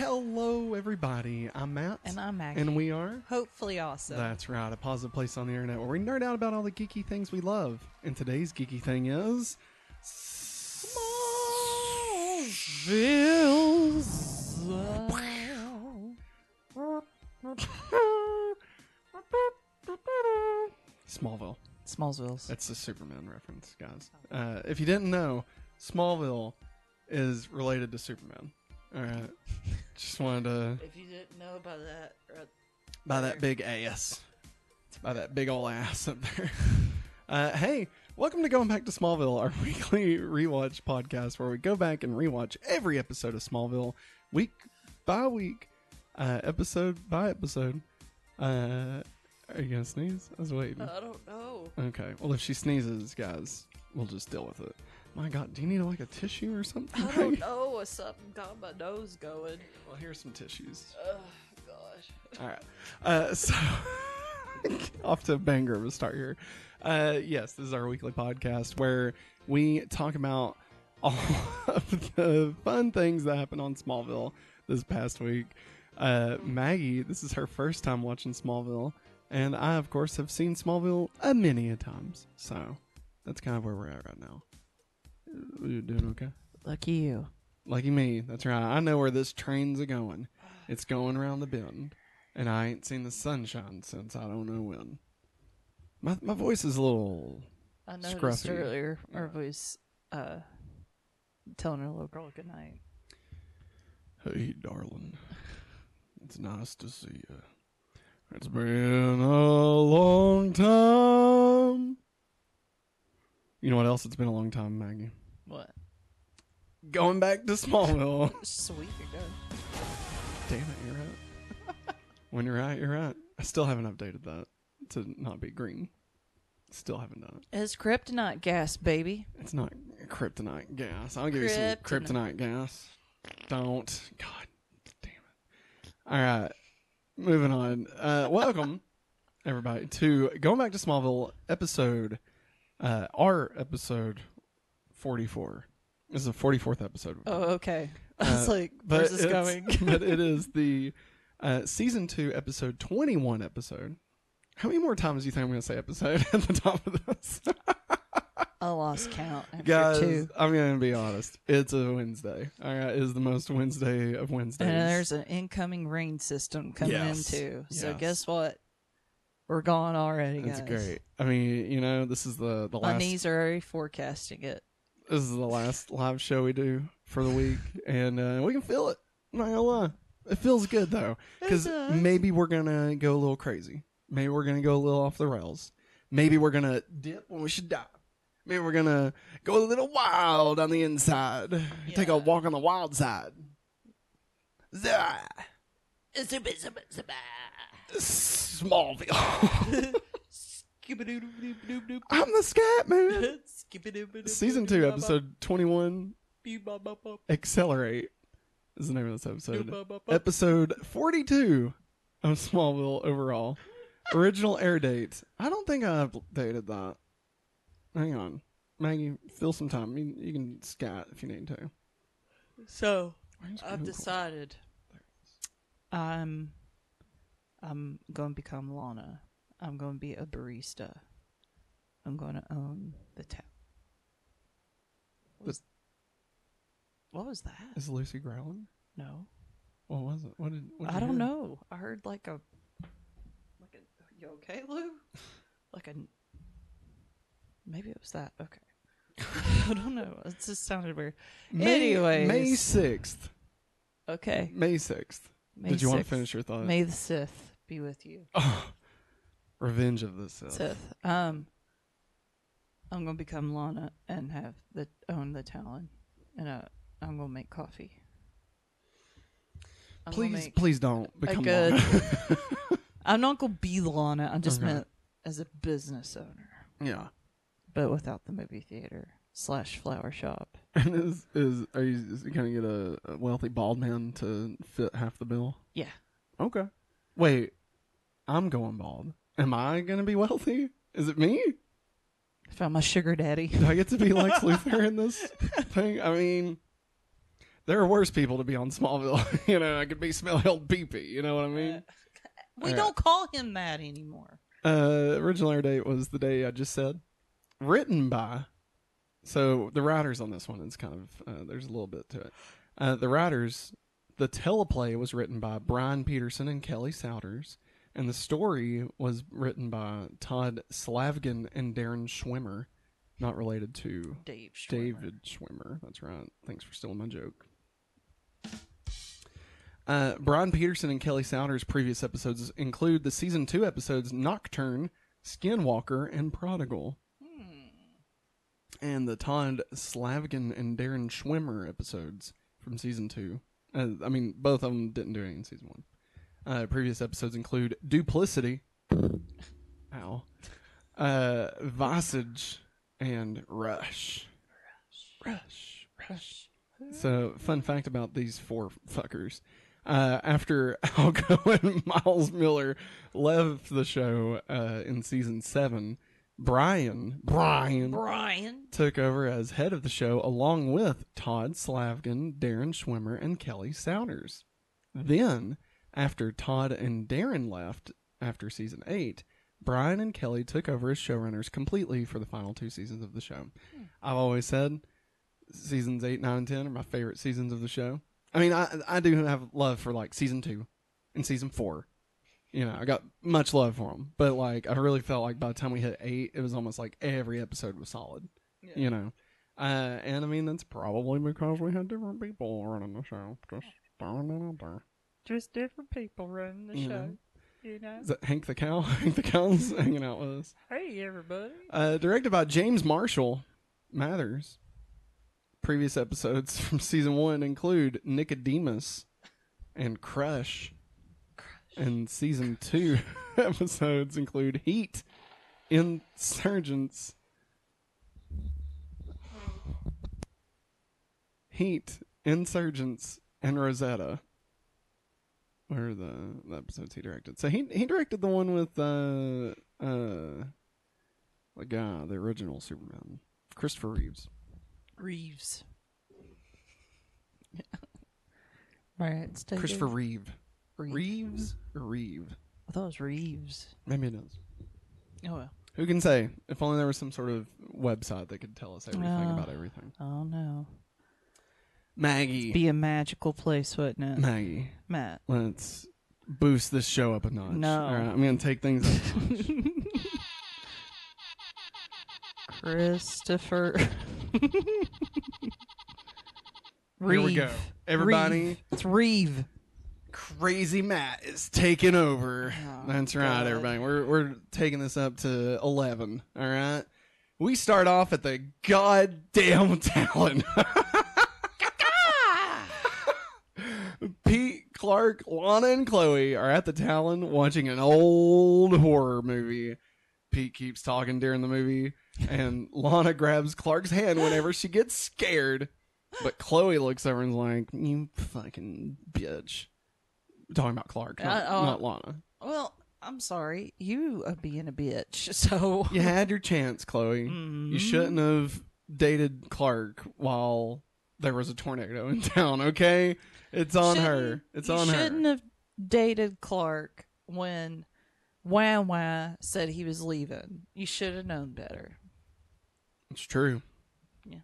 Hello, everybody. I'm Matt. And I'm Maggie. And we are? Hopefully awesome. That's right, a positive place on the internet where we nerd out about all the geeky things we love. And today's geeky thing is. Smallville. Smallsville's. That's a Superman reference, guys. Uh, if you didn't know, Smallville is related to Superman. All right. Just wanted to. If you didn't know about that, uh, by that big ass. By that big old ass up there. Uh, hey, welcome to Going Back to Smallville, our weekly rewatch podcast where we go back and rewatch every episode of Smallville week by week, uh, episode by episode. Uh, are you going to sneeze? I was waiting. I don't know. Okay. Well, if she sneezes, guys, we'll just deal with it. My God, do you need like a tissue or something? I don't know. What's something got my nose going. Well, here's some tissues. Oh, gosh. All right. Uh, so, off to a banger of a start here. Uh, yes, this is our weekly podcast where we talk about all of the fun things that happened on Smallville this past week. Uh, Maggie, this is her first time watching Smallville, and I, of course, have seen Smallville a many a times. So that's kind of where we're at right now. You doing okay? Lucky you. Lucky me. That's right. I know where this train's a going. It's going around the bend, and I ain't seen the sunshine since I don't know when. My my voice is a little. I noticed Scruffy. earlier our voice uh, telling her little girl good night. Hey, darling. It's nice to see you. It's been a long time. You know what else? It's been a long time, Maggie. What? Going back to Smallville. Sweet, you're ago. Damn it, you're right. when you're right, you're right. I still haven't updated that to not be green. Still haven't done it. It's kryptonite gas, baby. It's not kryptonite gas. I'll give you some kryptonite Kryptonite. gas. Don't. God damn it. All right. Moving on. Uh, welcome, everybody, to Going Back to Smallville episode, uh, our episode 44. This is the 44th episode. Oh, okay. I was Uh, like, where's this going? but it is the uh, season two, episode twenty-one episode. How many more times do you think I'm going to say episode at the top of this, I lost count after guys? two. I'm going to be honest. It's a Wednesday. All right, it is the most Wednesday of Wednesdays. And there's an incoming rain system coming Yes. in too. So Yes. guess what? We're gone already, It's guys. great. I mean, you know, this is the the last. My knees are already forecasting it. This is the last live show we do for the week, and uh, we can feel it. I'm not gonna lie, it feels good though, because maybe we're gonna go a little crazy. Maybe we're gonna go a little off the rails. Maybe we're gonna dip when we should die. Maybe we're gonna go a little wild on the inside. Take a walk on the wild side. Zah! Smallville. I'm the scat man. Season two, episode twenty-one. Accelerate is the name of this episode. Episode 42 of Smallville overall. Original air date. I don't think I updated that. Hang on. Maggie, fill some time. You, you can scat if you need to. So I've decided I'm I'm going to become Lana. I'm going to be a barista. I'm going to own the town. What was, what was that? Is Lucy growling? No, What was it? What did? What I don't know. I heard like a like a. You okay, Lou? Like a. Maybe it was that. Okay. I don't know. It just sounded weird. May, Anyways. May 6th. Okay. May 6th. May did you want to finish your thought? May the Sith be with you. Oh, Revenge of the Sith. Sith. Um, I'm gonna become Lana and have the own the Talon, and uh, I'm gonna make coffee. I'm gonna Please, make- please don't become good- Lana. I'm not gonna be Lana. I'm just Okay. meant as a business owner, yeah. but without the movie theater slash flower shop. And is is are you is you gonna get a, a wealthy bald man to fit half the bill? Yeah. Okay. Wait, I'm going bald. Am I gonna be wealthy? Is it me? I found my sugar daddy. Do I get to be Lex Luthor in this thing? I mean, There are worse people to be on Smallville. you know, I could be smelly old peepee. You know what I mean? Uh, we Alright. don't call him that anymore. Uh, original air date was the day I just said. Written by. So the writers on this one is kind of uh, there's a little bit to it. Uh, the writers, the teleplay was written by Brian Peterson and Kelly Souders, and the story was written by Todd Slavkin and Darren Schwimmer, not related to Dave. Schwimmer. David Schwimmer. That's right. Thanks for stealing my joke. Uh, Brian Peterson and Kelly Souders' previous episodes include the season two episodes Nocturne, Skinwalker, and Prodigal, Hmm. and the Todd Slavkin and Darren Schwimmer episodes from season two. Uh, I mean, both of them didn't do anything in season one. Uh, previous episodes include Duplicity, ow, uh, Visage, and Rush. Rush, Rush. Rush. So, fun fact about these four fuckers. Uh, after Al Gough and Miles Millar left the show uh, in season seven, Brian Brian Brian. took over as head of the show along with Todd Slavkin, Darren Schwimmer, and Kelly Souders. Then, after Todd and Darren left after season eight, Brian and Kelly took over as showrunners completely for the final two seasons of the show. I've always said seasons eight, nine, and ten are my favorite seasons of the show. I mean, I I do have love for like season two and season four. You know, I got much love for them, but like I really felt like by the time we hit eight, it was almost like every episode was solid. Yeah. You know, uh, and I mean that's probably because we had different people running the show. Just throwing that out there. Just different people running the You show. know. You know. Is that Hank the cow? Hank the cow's hanging out with us. Hey, everybody. Uh, directed by James Marshall Mathers. Previous episodes from season one include Nicodemus and Crush. And season two episodes include Heat, Insurgence, Heat, Insurgence, and Rosetta. Where are the, the episodes he directed? So he he directed the one with uh uh the guy, the original Superman, Christopher Reeves. Reeves. right. Christopher. Reeve. Reeves. Reeves or Reeve? I thought it was Reeves. Maybe it is. Oh well. Who can say? If only there was some sort of website that could tell us everything Uh. about everything. Oh no. Maggie. Be a magical place, wouldn't it? Maggie. Matt. Let's boost this show up a notch. No. All right, I'm going to take things up a notch. Christopher. Here we go. Everybody, Reeve. It's Reeve. Crazy Matt is taking over. Oh, That's right, God. everybody. We're we're taking this up to eleven. All right. We start off at the goddamn Talon. Pete, Clark, Lana, and Chloe are at the Talon watching an old horror movie. Pete keeps talking during the movie, and Lana grabs Clark's hand whenever she gets scared. But Chloe looks over and's like, "You fucking bitch." talking about Clark, not, Uh, oh. not Lana. Well, I'm sorry. You are being a bitch. So. You had your chance, Chloe. You shouldn't have dated Clark while there was a tornado in town, okay? It's on her. Shouldn't- It's you on her. You shouldn't have dated Clark when Wah Wah said he was leaving. You should have known better. It's true. Yeah.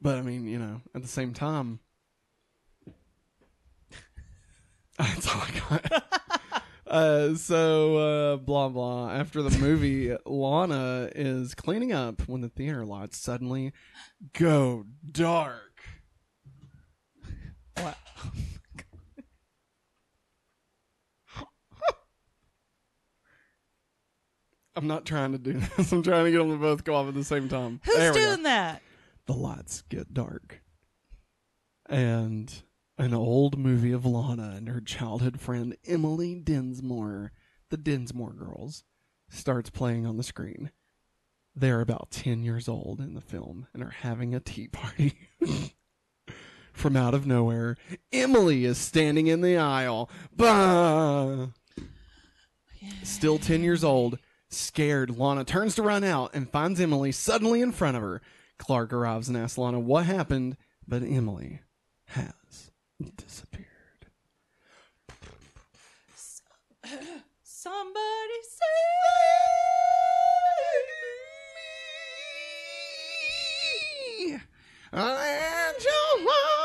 But I mean, you know, at the same time, that's all I got. uh, so uh, blah blah. After the movie, Lana is cleaning up when the theater lights suddenly go dark. Wow. I'm not trying to do this. I'm trying to get them to both go off at the same time. Who's There doing that? the lights get dark. And an old movie of Lana and her childhood friend Emily Dinsmore, the Dinsmore girls, starts playing on the screen. They're about 10 years old in the film and are having a tea party. From out of nowhere, Emily is standing in the aisle. Bah! Still 10 years old, scared, Lana turns to run out and finds Emily suddenly in front of her. Clark arrives and asks Lana what happened, but Emily has disappeared. Somebody save me. And you want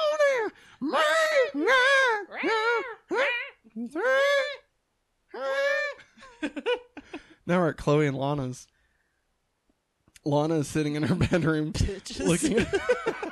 Now we're at Chloe and Lana's. Lana is sitting in her bedroom Bitches. looking at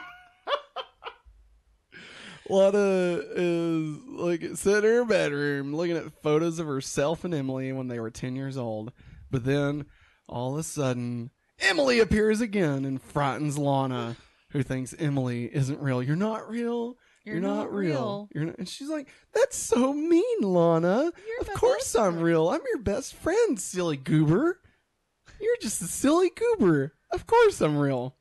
Lana is like sitting in her bedroom looking at photos of herself and Emily when they were 10 years old. But then all of a sudden, Emily appears again and frightens Lana, who thinks Emily isn't real. You're not real. You're, not, real. You're not. And she's like, "That's so mean, Lana. You're of course I'm friend." real. I'm your best friend, silly goober. You're just a silly goober. Of course I'm real."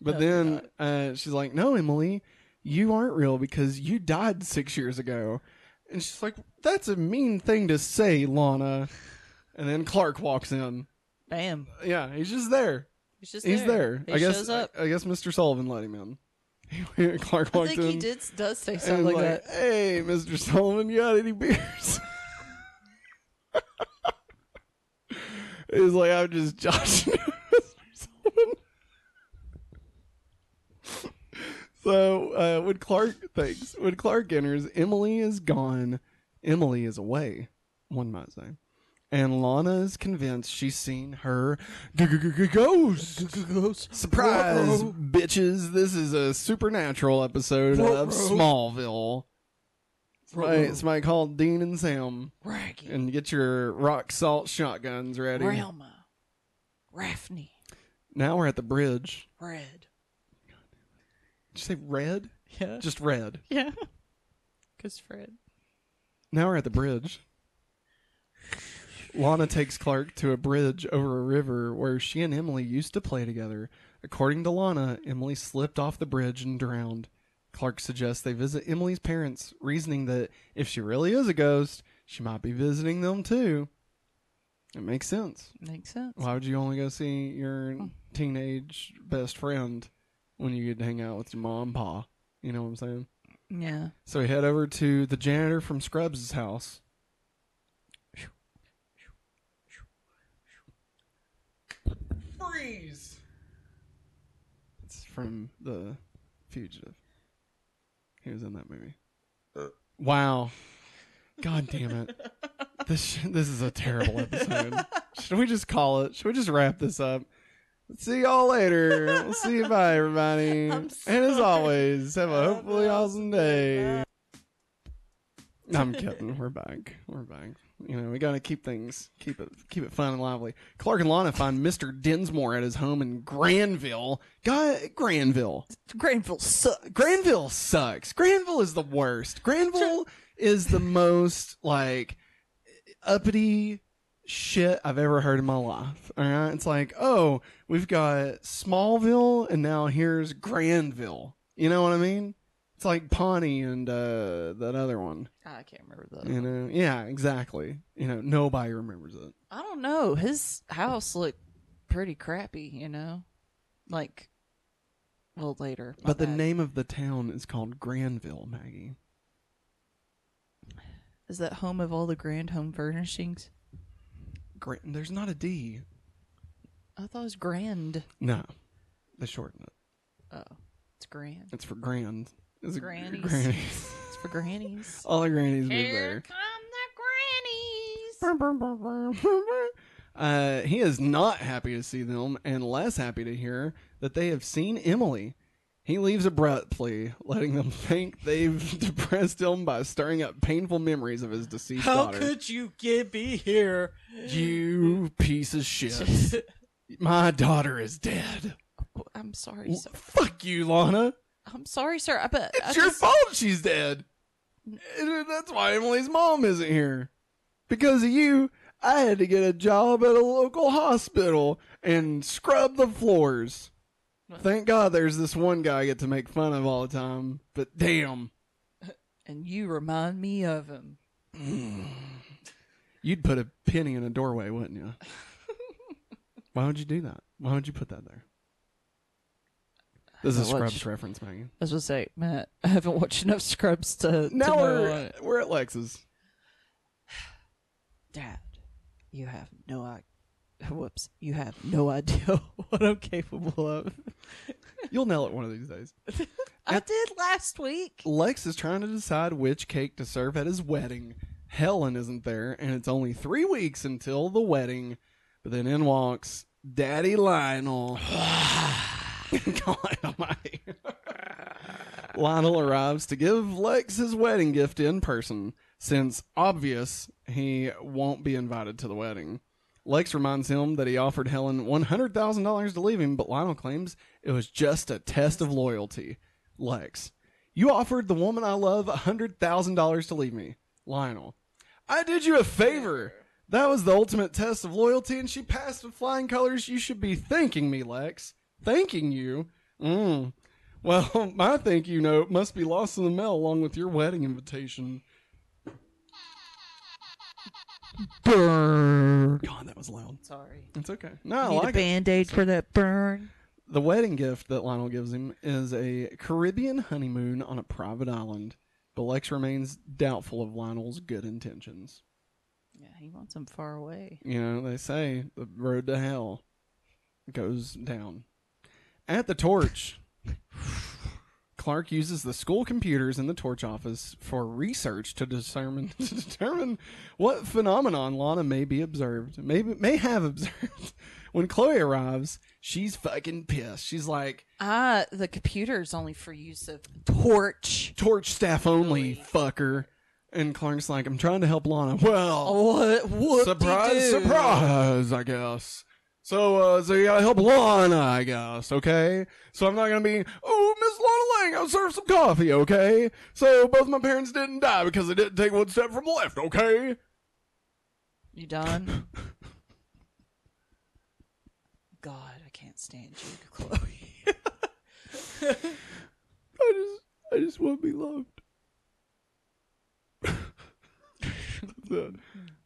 But Oh, then uh, she's like, "No, Emily, you aren't real because you died six years ago." And she's like, "That's a mean thing to say, Lana." And then Clark walks in. Bam. Yeah, he's just there. He's just He's there. He I guess. shows up. I, guess Mr. Sullivan let him in. Clark I think in. he did does say something like, like, that. hey, Mr. Sullivan, you got any beers? He's like, I'm just joshing you, Mr. Sullivan. so uh, when Clark thinks, when Clark enters, Emily is gone. Emily is away, one might say. And Lana is convinced she's seen her ghost. Surprise, Whoa. bitches! This is a supernatural episode of Whoa. Smallville. Somebody, somebody call Dean and Sam Raggy. and get your rock salt shotguns ready. Relma. Raffney. Now we're at the bridge. Red. Did you say red? Yeah. Just red. Yeah. Cause Fred. Now we're at the bridge. Lana takes Clark to a bridge over a river where she and Emily used to play together. According to Lana, Emily slipped off the bridge and drowned. Clark suggests they visit Emily's parents, reasoning that if she really is a ghost, she might be visiting them too. It makes sense. Makes sense. Why would you only go see your Oh. teenage best friend when you get to hang out with your mom and pa? You know what I'm saying? Yeah. So we head over to the janitor from Scrubs' house. Freeze! It's from The Fugitive. He was in that movie. Uh. Wow. God damn it. This sh- this is a terrible episode. Should we just call it? Should we just wrap this up? See y'all later. We'll see you bye, everybody. I'm and as always, have a hopefully awesome awesome day. day. I'm kidding. We're back. We're back. You know, we gotta keep things keep it keep it fun and lively. Clark and Lana find Mr. Dinsmore at his home in Granville. God, Granville. Granville sucks. Granville sucks. Granville is the worst. Granville is the most like uppity shit I've ever heard in my life. All right, it's like, oh, we've got Smallville, and now here's Granville. You know what I mean? It's like Pawnee and uh, that other one. I can't remember the. You know? Yeah, exactly. You know, nobody remembers it. I don't know. His house looked pretty crappy. You know, like. Well, later. my But the name of the town is called Granville, Maggie. is that home of all the grand home furnishings. Gran- There's not a D. I thought it was grand. No, they shorten it. Oh, it's grand. It's for grand. It's Grannies. Grannies. It's for grannies. All the grannies live there. come the grannies. Uh, he is not happy to see them and less happy to hear that they have seen Emily. He leaves abruptly, letting them think they've depressed him by stirring up painful memories of his deceased daughter. How daughter. could you get me here? you piece of shit. My daughter is dead. I'm sorry, sir. Fuck you, Lana. I'm sorry, sir. I bet It's I your just- fault she's dead. That's why Emily's mom isn't here. Because of you, I had to get a job at a local hospital and scrub the floors. Thank God there's this one guy I get to make fun of all the time. But damn. And you remind me of him. You'd put a penny in a doorway, wouldn't you? Why would you do that? Why would you put that there? This is a watched- Scrubs reference, Maggie. I was gonna say, Matt, I haven't watched enough Scrubs to, to Now know we're we're at Lex's. Dad, you have no idea. Whoops, you have no idea what I'm capable of. You'll nail it one of these days. I did last week. Lex is trying to decide which cake to serve at his wedding. Helen isn't there, and it's only three weeks until the wedding. But then in walks Daddy Lionel. God almighty. Lionel arrives to give Lex his wedding gift in person, since obvious he won't be invited to the wedding. Lex reminds him that he offered Helen $100,000 to leave him, but Lionel claims it was just a test of loyalty. Lex, you offered the woman I love $100,000 to leave me. Lionel, I did you a favor. That was the ultimate test of loyalty, and she passed with flying colors. You should be thanking me, Lex. Thanking you? Mm. Well, my thank you note must be lost in the mail along with your wedding invitation. Burn. God, that was loud. Sorry. It's okay. No, I Need like a it. band aid for that burn. The wedding gift that Lionel gives him is a Caribbean honeymoon on a private island, but Lex remains doubtful of Lionel's good intentions. Yeah, he wants him far away. You know, they say the road to hell goes down. At the torch, Clark uses the school computers in the torch office for research to determine to determine what phenomenon Lana may be observed, maybe may have observed. When Chloe arrives, she's fucking pissed. She's like, Ah, the computer is only for use of torch. "Torch staff only, Really? fucker." And Clark's like, "I'm trying to help Lana." Well, What? What? surprise, surprise, I guess. So, uh, so you gotta help Lana, I guess, okay? So I'm not gonna be, oh, Miss Lana Lang, I'll serve some coffee, okay? So both my parents didn't die because they didn't take one step from the left, okay? You done? God, I can't stand you, Chloe. I just, I just want to be loved.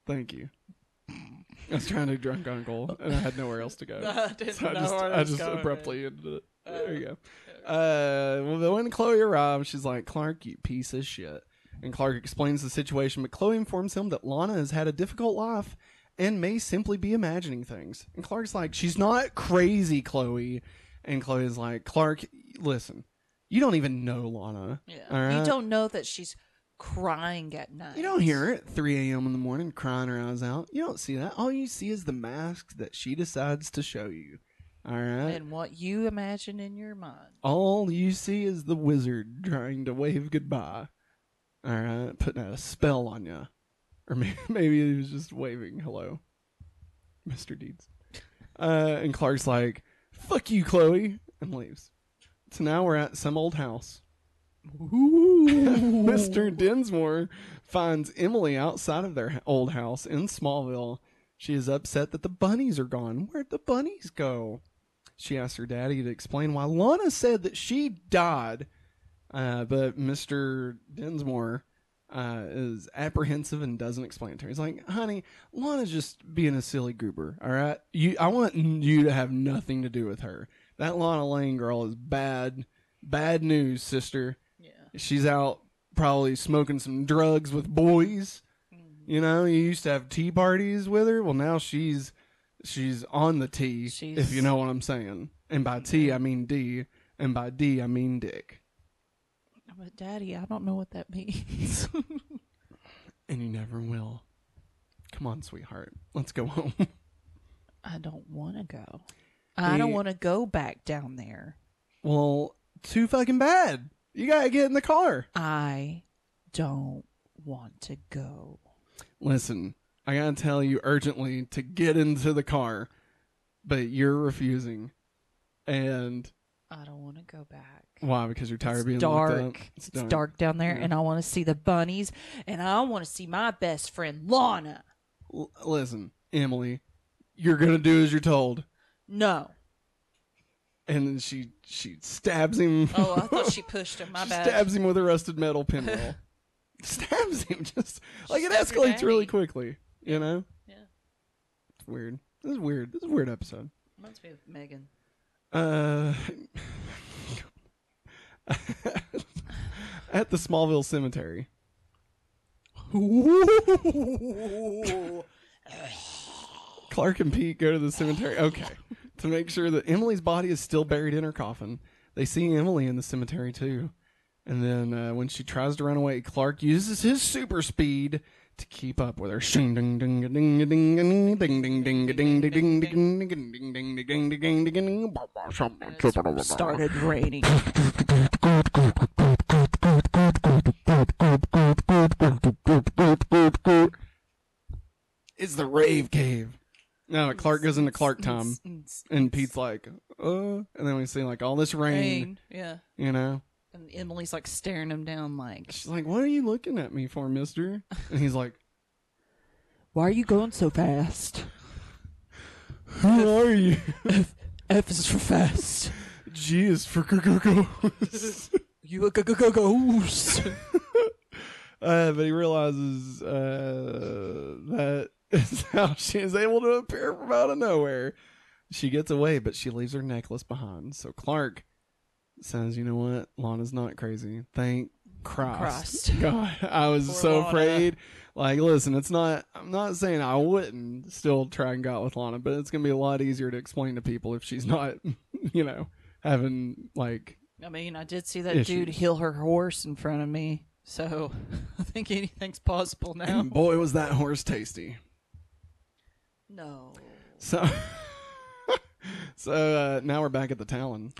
Thank you. I was trying to drunk uncle, and I had nowhere else to go. I didn't So I know just, where I just going, abruptly ended it. Uh, there you go. Uh, well, when Chloe arrives, she's like, Clark, you piece of shit. And Clark explains the situation, but Chloe informs him that Lana has had a difficult life and may simply be imagining things. And Clark's like, she's not crazy, Chloe. And Chloe's like, Clark, listen, you don't even know Lana. Yeah. all right? You don't know that she's crying at night. You don't hear her at 3 a.m. in the morning crying her eyes out. You don't see that. All you see is the mask that she decides to show you. All right? And what you imagine in your mind. All you see is the wizard trying to wave goodbye. All right, putting a spell on you, or maybe, maybe he was just waving hello, Mister Deeds. Uh, and Clark's like, "Fuck you, Chloe," and leaves. So now we're at some old house. Mister Dinsmore finds Emily outside of their old house in Smallville. She is upset that the bunnies are gone. Where'd the bunnies go? She asks her daddy to explain why Lana said that she died, uh, but Mr. Dinsmore uh, is apprehensive and doesn't explain to her. He's like, "Honey, Lana's just being a silly goober. All right, you. I want you to have nothing to do with her. That Lana Lane girl is bad, bad news, sister. She's out probably smoking some drugs with boys. Mm-hmm. You know, you used to have tea parties with her. Well, now she's she's on the tea, She's- if you know what I'm saying. And by T, I mean D, and by D, I mean dick. But Daddy, I don't know what that means. And you never will. Come on, sweetheart. Let's go home. I don't want to go. I don't The- want to go back down there. well, too fucking bad. You gotta get in the car. I don't want to go. Listen, I gotta tell you urgently to get into the car, but you're refusing. And I don't want to go back. why? Because you're tired It's of being dark. It's, dark. down there, Yeah. and I want to see the bunnies, and I want to see my best friend Lana. L- listen, Emily, you're gonna do as you're told. No. And then she she stabs him. Oh, I thought she pushed him. My she bad. stabs him with a rusted metal pinwheel. stabs him just like it escalates really quickly. You know, Yeah. it's weird. This is weird. This is a weird episode. Reminds me of Megan. Uh, at the Smallville Cemetery. Clark and Pete go to the cemetery. Okay. To make sure that Emily's body is still buried in her coffin. They see Emily in the cemetery too. And then uh, when she tries to run away, Clark uses his super speed to keep up with her. Shing ding ding ding ding ding ding ding ding ding ding ding ding ding ding ding ding ding ding Started raining. It's the rave cave. No, Clark goes into Clark time, and Pete's like, "Uh," and then we see like all this rain, rain. Yeah. you know. And Emily's like staring him down, like, She's like, "What are you looking at me for, Mister?" And he's like, "Why are you going so fast?" "Who are you?" F is for fast. G is for ghost. You a ghost. Uh, but he realizes uh, that is how she is able to appear from out of nowhere. She gets away, but she leaves her necklace behind. So Clark says, "You know what? Lana's not crazy. Thank Christ. God, I was Poor so Lana. afraid. Like, listen, it's not. I'm not saying I wouldn't still try and go out with Lana, but it's gonna be a lot easier to explain to people if she's not, you know, having like I mean, I did see that Issues. dude heal her horse in front of me, so I think anything's possible now. And boy, was that horse tasty. No. So, so uh, now we're back at the Talon.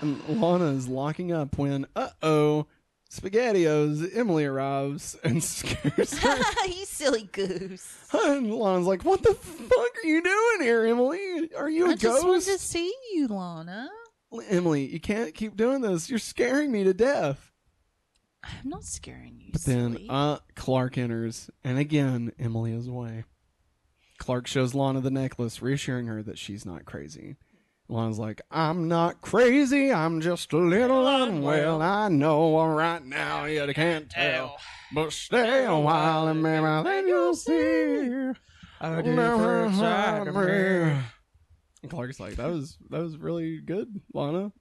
And Lana is locking up when, uh oh, SpaghettiOs, Emily arrives and scares her. you silly goose. and Lana's like, What the fuck are you doing here, Emily? Are you a I just wanted to see you, Lana. Emily, you can't keep doing this. You're scaring me to death. I'm not scaring you. But then silly. uh, Clark enters, and again, Emily is away. Clark shows Lana the necklace, reassuring her that she's not crazy. Lana's like, I'm not crazy, I'm just a little unwell. I know right now you can't tell. But stay a while and maybe then you'll see. I Never me. And Clark's like, that was that was really good, Lana.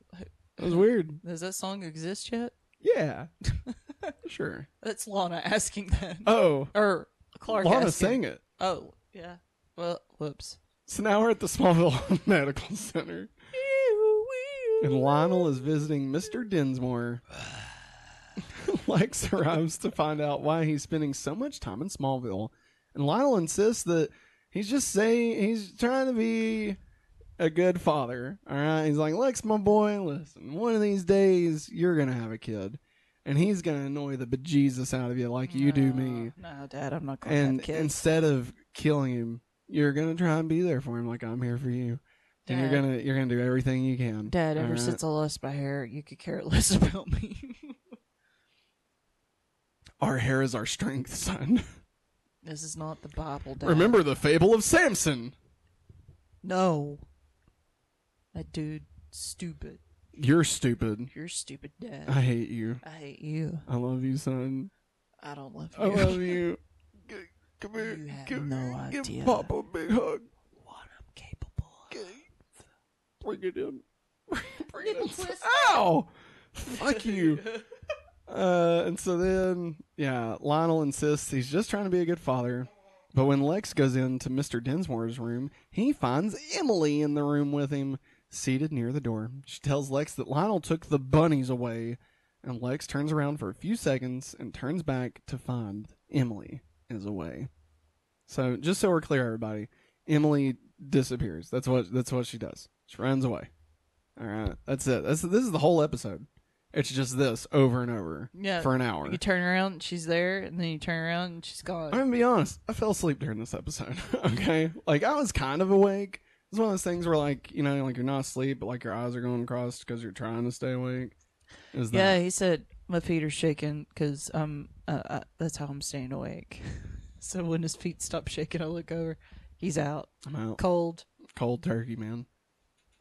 That was weird. Does that song exist yet? Yeah. sure. That's Lana asking that. Oh, or Clark Lana asking. sang it. Oh, yeah. Well, whoops. So now we're at the Smallville Medical Center. And Lionel is visiting Mr. Dinsmore. Lex arrives to find out why he's spending so much time in Smallville. And Lionel insists that he's just saying he's trying to be a good father. All right. He's like, Lex, my boy, listen, one of these days you're going to have a kid. And he's going to annoy the bejesus out of you like you do me. No, Dad, I'm not going to And have kids. instead of killing him, you're going to try and be there for him like I'm here for you. And you're Dad. gonna you're gonna do everything you can. Dad, ever right? since I lost my hair, you could care less about me. our hair is our strength, son. this is not the Bible, Dad. Remember the fable of Samson. No. That dude, stupid. You're stupid. You're stupid, Dad. I hate you. I hate you. I love you, son. I don't love you. I love you. G- Come here. You have give, no give idea. Papa a big hug. what I'm capable of. Bring it in. Bring it in. Ow! Fuck you. Uh, and so then, yeah, Lionel insists he's just trying to be a good father. But when Lex goes into Mr. Dinsmore's room, he finds Emily in the room with him, seated near the door. She tells Lex that Lionel took the bunnies away, and Lex turns around for a few seconds and turns back to find Emily is away. So just so we're clear, everybody, Emily disappears. That's what that's what she does. She runs away. All right, that's it. That's this is the whole episode. It's just this over and over Yeah. for an hour. You turn around, she's there, and then you turn around, and she's gone. I'm gonna be honest. I fell asleep during this episode. okay, like I was kind of awake. It's one of those things where, like, you know, like you're not asleep, but like your eyes are going across because you're trying to stay awake. Is that Yeah, he said my feet are shaking because um, uh, uh, that's how I'm staying awake. so when his feet stop shaking, I look over. He's out, I'm out cold. cold turkey, man.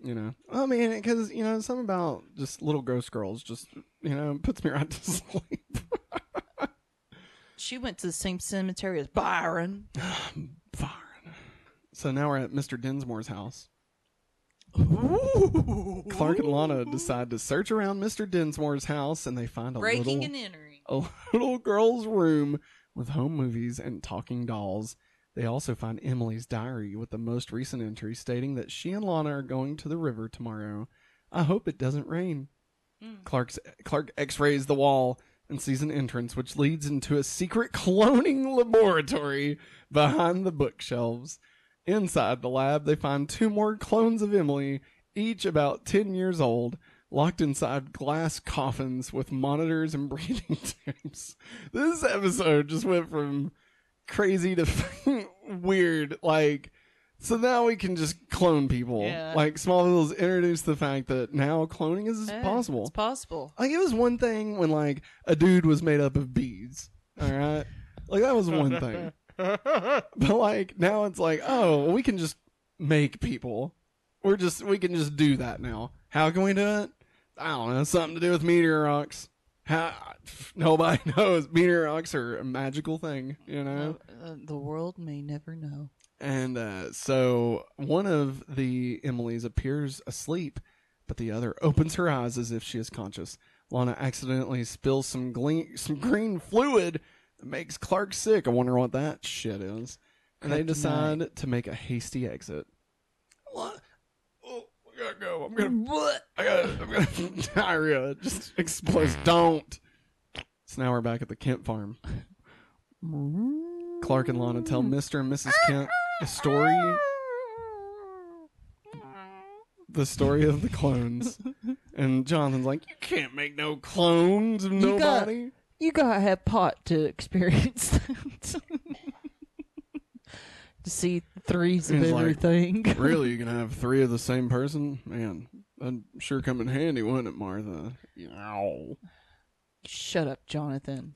You know, I mean, because you know, something about just little ghost girls just you know puts me right to sleep. She went to the same cemetery as Byron. Fine. So now we're at Mr. Dinsmore's house. Clark and Lana decide to search around Mr. Dinsmore's house and they find a Breaking little, and entering. a little girl's room with home movies and talking dolls. They also find Emily's diary with the most recent entry stating that she and Lana are going to the river tomorrow. I hope it doesn't rain. Mm. Clark's Clark x-rays the wall and sees an entrance which leads into a secret cloning laboratory behind the bookshelves. Inside the lab, they find two more clones of Emily, each about 10 years old, locked inside glass coffins with monitors and breathing tubes. This episode just went from crazy to weird. Like, so now we can just clone people. Yeah. Like, Smallville's introduced the fact that now cloning is possible. It's possible. Like it was one thing when like a dude was made up of bees. All right, like that was one thing. But like now it's like, oh, we can just make people. We're just we can just do that now. How can we do it? I don't know. Something to do with meteor rocks. How nobody knows. Meteor rocks are a magical thing, you know. Uh, uh, the world may never know. And uh, so one of the Emily's appears asleep, but the other opens her eyes as if she is conscious. Lana accidentally spills some gleam, some green fluid that makes Clark sick. I wonder what that shit is. And they Kryptonite. decide to make a hasty exit. What? Oh, I gotta go. I'm gonna. What? I gotta. I'm gonna diarrhea. It just explodes. Don't. So now we're back at the Kent farm. Clark and Lana tell Mr. and Mrs. Kent a story the story of the clones. and Jonathan's like, You can't make no clones of You got- nobody. You gotta have pot to experience that. to see threes of He's like, everything. really, you can have three of the same person? Man, that'd sure come in handy, wouldn't it, Martha? Yow. Shut up, Jonathan.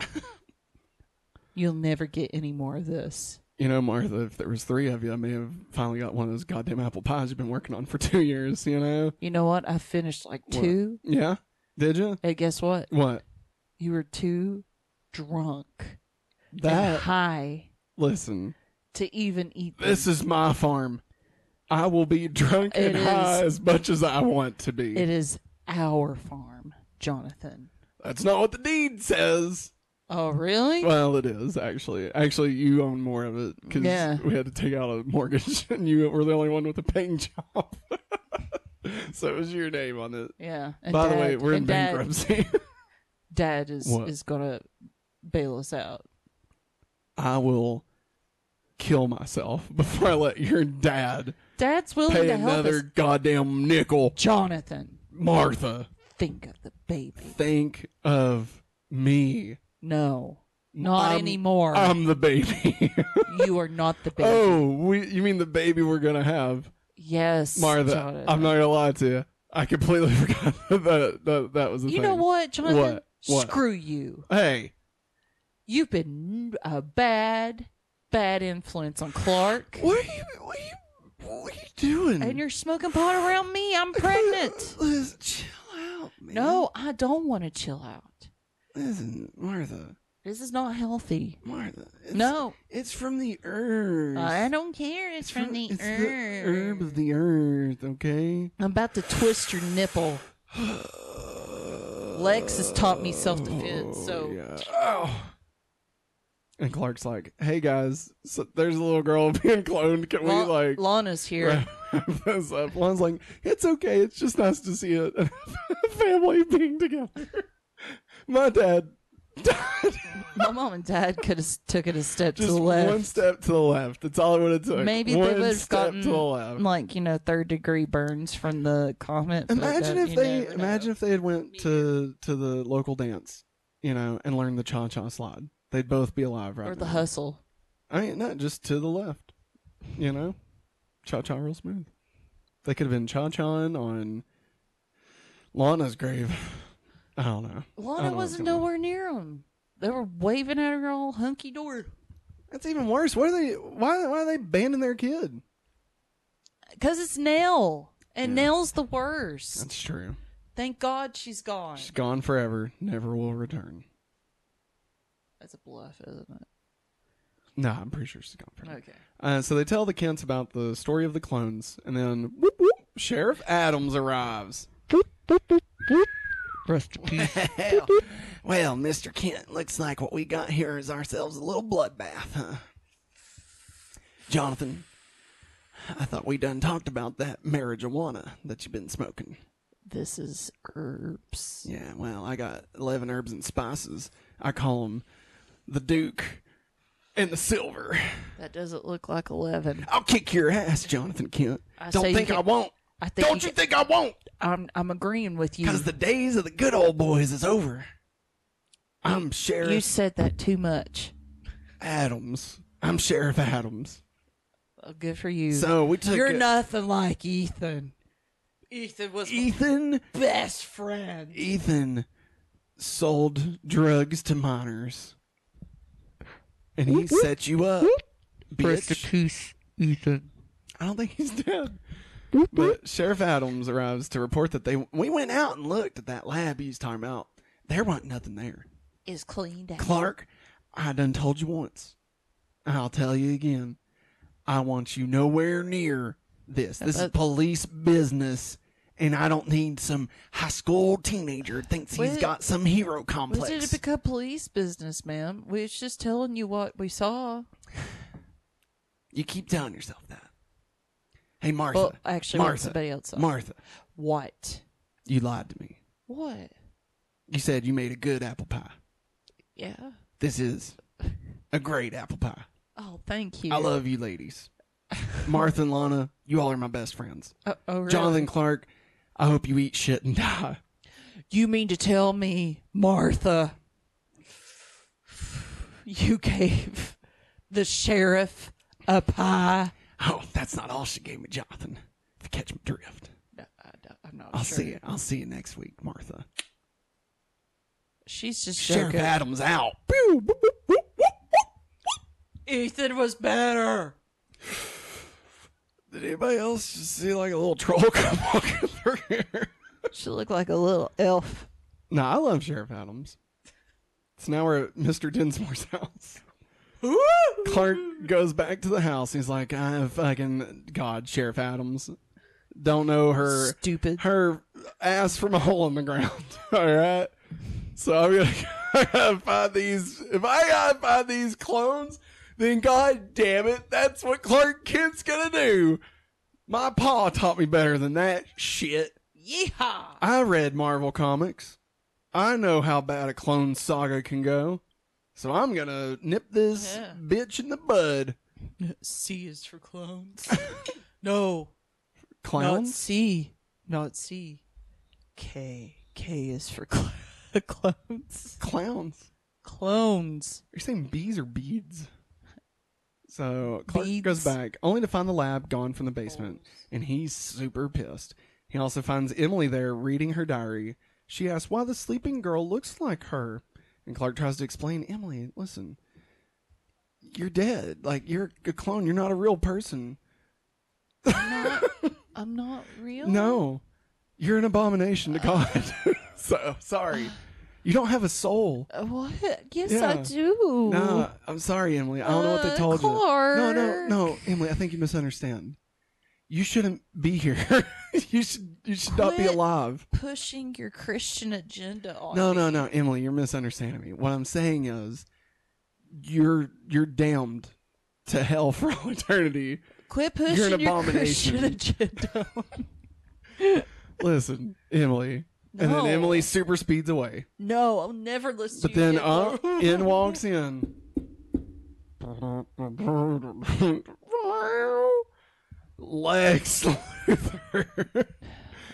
You'll never get any more of this. You know, Martha, if there was three of you, I may have finally got one of those goddamn apple pies you've been working on for two years, you know? You know what? I finished like What? two. Yeah? Did you? And guess what? What? You were too drunk and high listen, to even eat them. this is my farm. I will be drunk It and high as much as I want to be. It is our farm, Jonathan. That's not what the deed says. Oh, really? Well, it is actually. Actually, you own more of it because Yeah. we had to take out a mortgage, and you were the only one with a paying job. so it was your name on it. yeah. By the way, we're in and Dad- bankruptcy. Dad is What? is gonna bail us out. I will kill myself before I let your dad Dad's willing pay to help another us. goddamn nickel. Jonathan, Martha, think of the baby. think of me. No, not I'm- anymore. I'm the baby. you are not the baby. oh, we, you mean the baby we're gonna have? yes, Martha, Jonathan. I'm not gonna lie to you. I completely forgot that that, that was the You thing. know what, Jonathan? What? What? Screw you. Hey, You've been a bad, bad influence on Clark. what are you? What are you? What are you doing? And you're smoking pot around me. I'm pregnant. Liz, chill out, man. no, I don't want to chill out. listen, Martha, This is not healthy. Martha. It's, No, it's from the earth. I don't care. It's, from, the it's herb. the herb of the earth. Okay. I'm about to twist your nipple. Lex has taught me self-defense, so- Oh, yeah. Oh. And Clark's like, "Hey guys, so there's a little girl being cloned. Can we like Lana's here. wrap this up?" Lon's like, "It's okay. It's just nice to see a, family being together." My dad. My mom and dad could have took it a step just to the left. one step to the left. That's all it would have took. Maybe one they would have gotten to the left. like you know third degree burns from the comment. but Imagine that- if they never imagine know. if they had went to to the local dance, you know, and learned the cha cha slide. They'd both be alive right or the now. hustle. I mean, not just to the left, you know, cha cha real smooth. They could have been cha chaing on Lana's grave. I don't know. I Lana don't know what's going on. nowhere near them. They were waving at her all hunky dory. That's even worse. What are they? Why? Why are they banning their kid? Cause it's Nell, and Yeah. Nell's the worst. That's true. Thank God she's gone. She's gone forever. Never will return. That's a bluff, isn't it? No, I'm pretty sure she's gone forever. Okay. Uh, so they tell the Kents about the story of the clones, and then whoop, whoop, Sheriff Adams arrives. Rest in peace. well, well, Mr. Kent, looks like what we got here is ourselves a little bloodbath, huh? Jonathan, I thought we done talked about that marijuana that you've been smoking. This is herbs. Yeah, well, I got 11 herbs and spices. I call them the Duke and the Silver. That doesn't look like eleven. I'll kick your ass, Jonathan Kent. I Don't say think can- I won't. I think Don't you you think I won't? I'm I'm agreeing with you. Because the days of the good old boys is over. I'm Sheriff You said that too much. Adams. I'm Sheriff Adams. Well, good for you. So we took You're a- nothing like Ethan. Ethan was Ethan. best friend. Ethan sold drugs to minors, and he set you up, bitch. peace, Ethan. I don't think he's dead. But Sheriff Adams arrives to report that they we went out and looked at that lab he's talking about. There wasn't nothing there. Is cleaned out. Clark, I done told you once. I'll tell you again. I want you nowhere near this. This is police business, and I don't need some high school teenager thinks he's Wait. got some hero complex. it become police business, ma'am? We're just telling you what we saw. You keep telling yourself that. Hey, Martha. Well, actually, what Martha. somebody else. Martha, what? you lied to me. What? You said you made a good apple pie. Yeah. This is a great apple pie. Oh, thank you. I love you, ladies. Martha and Lana, you all are my best friends. Uh, oh, really? Jonathan Clark, I hope you eat shit and die. You mean to tell me, Martha, you gave the sheriff a pie? Oh, that's not all she gave me, Jonathan. If you catch my drift. I, am not I'll sure. see you. I'll see you next week, Martha. She's just Sheriff joking. Adams out. Pew, boop, boop, boop, boop. Ethan was better. Did anybody else just see like a little troll come walking through here? She looked like a little elf. No, I love Sheriff Adams. So now we're at Mr. Dinsmore's house. Clark goes back to the house. He's like, I fucking God, Sheriff Adams. Don't know her Stupid. her ass from a hole in the ground. All right. So I'm gonna, I gotta find these. If I gotta find these clones, then God damn it, that's what Clark Kent's gonna do. My pa taught me better than that shit. Yeehaw! I read Marvel comics. I know how bad a clone saga can go. So I'm gonna nip this Yeah. bitch in the bud. C is for clones. no, clones. not Clowns? C. Not C. K. K is for cl- clones. Clowns. Clones. Are you saying bees or beads? So Clark Beads. goes back, only to find the lab gone from the basement, and he's super pissed. He also finds Emily there reading her diary. She asks why the sleeping girl looks like her, and Clark tries to explain. Emily, listen, you're dead. Like you're a clone. You're not a real person. I'm not. I'm not real. No, you're an abomination to God. so sorry, you don't have a soul. Uh, What? Yes, Yeah. I do. Nah, I'm sorry, Emily. I don't know what they Uh, told you. No, no, no, Emily. I think you misunderstand. You shouldn't be here. you should. You should not be alive. Pushing your Christian agenda on No, me. no, no, Emily. You're misunderstanding me. What I'm saying is, you're you're damned to hell for all eternity. Quit pushing You're an your abomination. Christian agenda. Listen, Emily. And then Emily super speeds away. No, I'll never listen But to you. then uh, in walks in. Lex Luthor.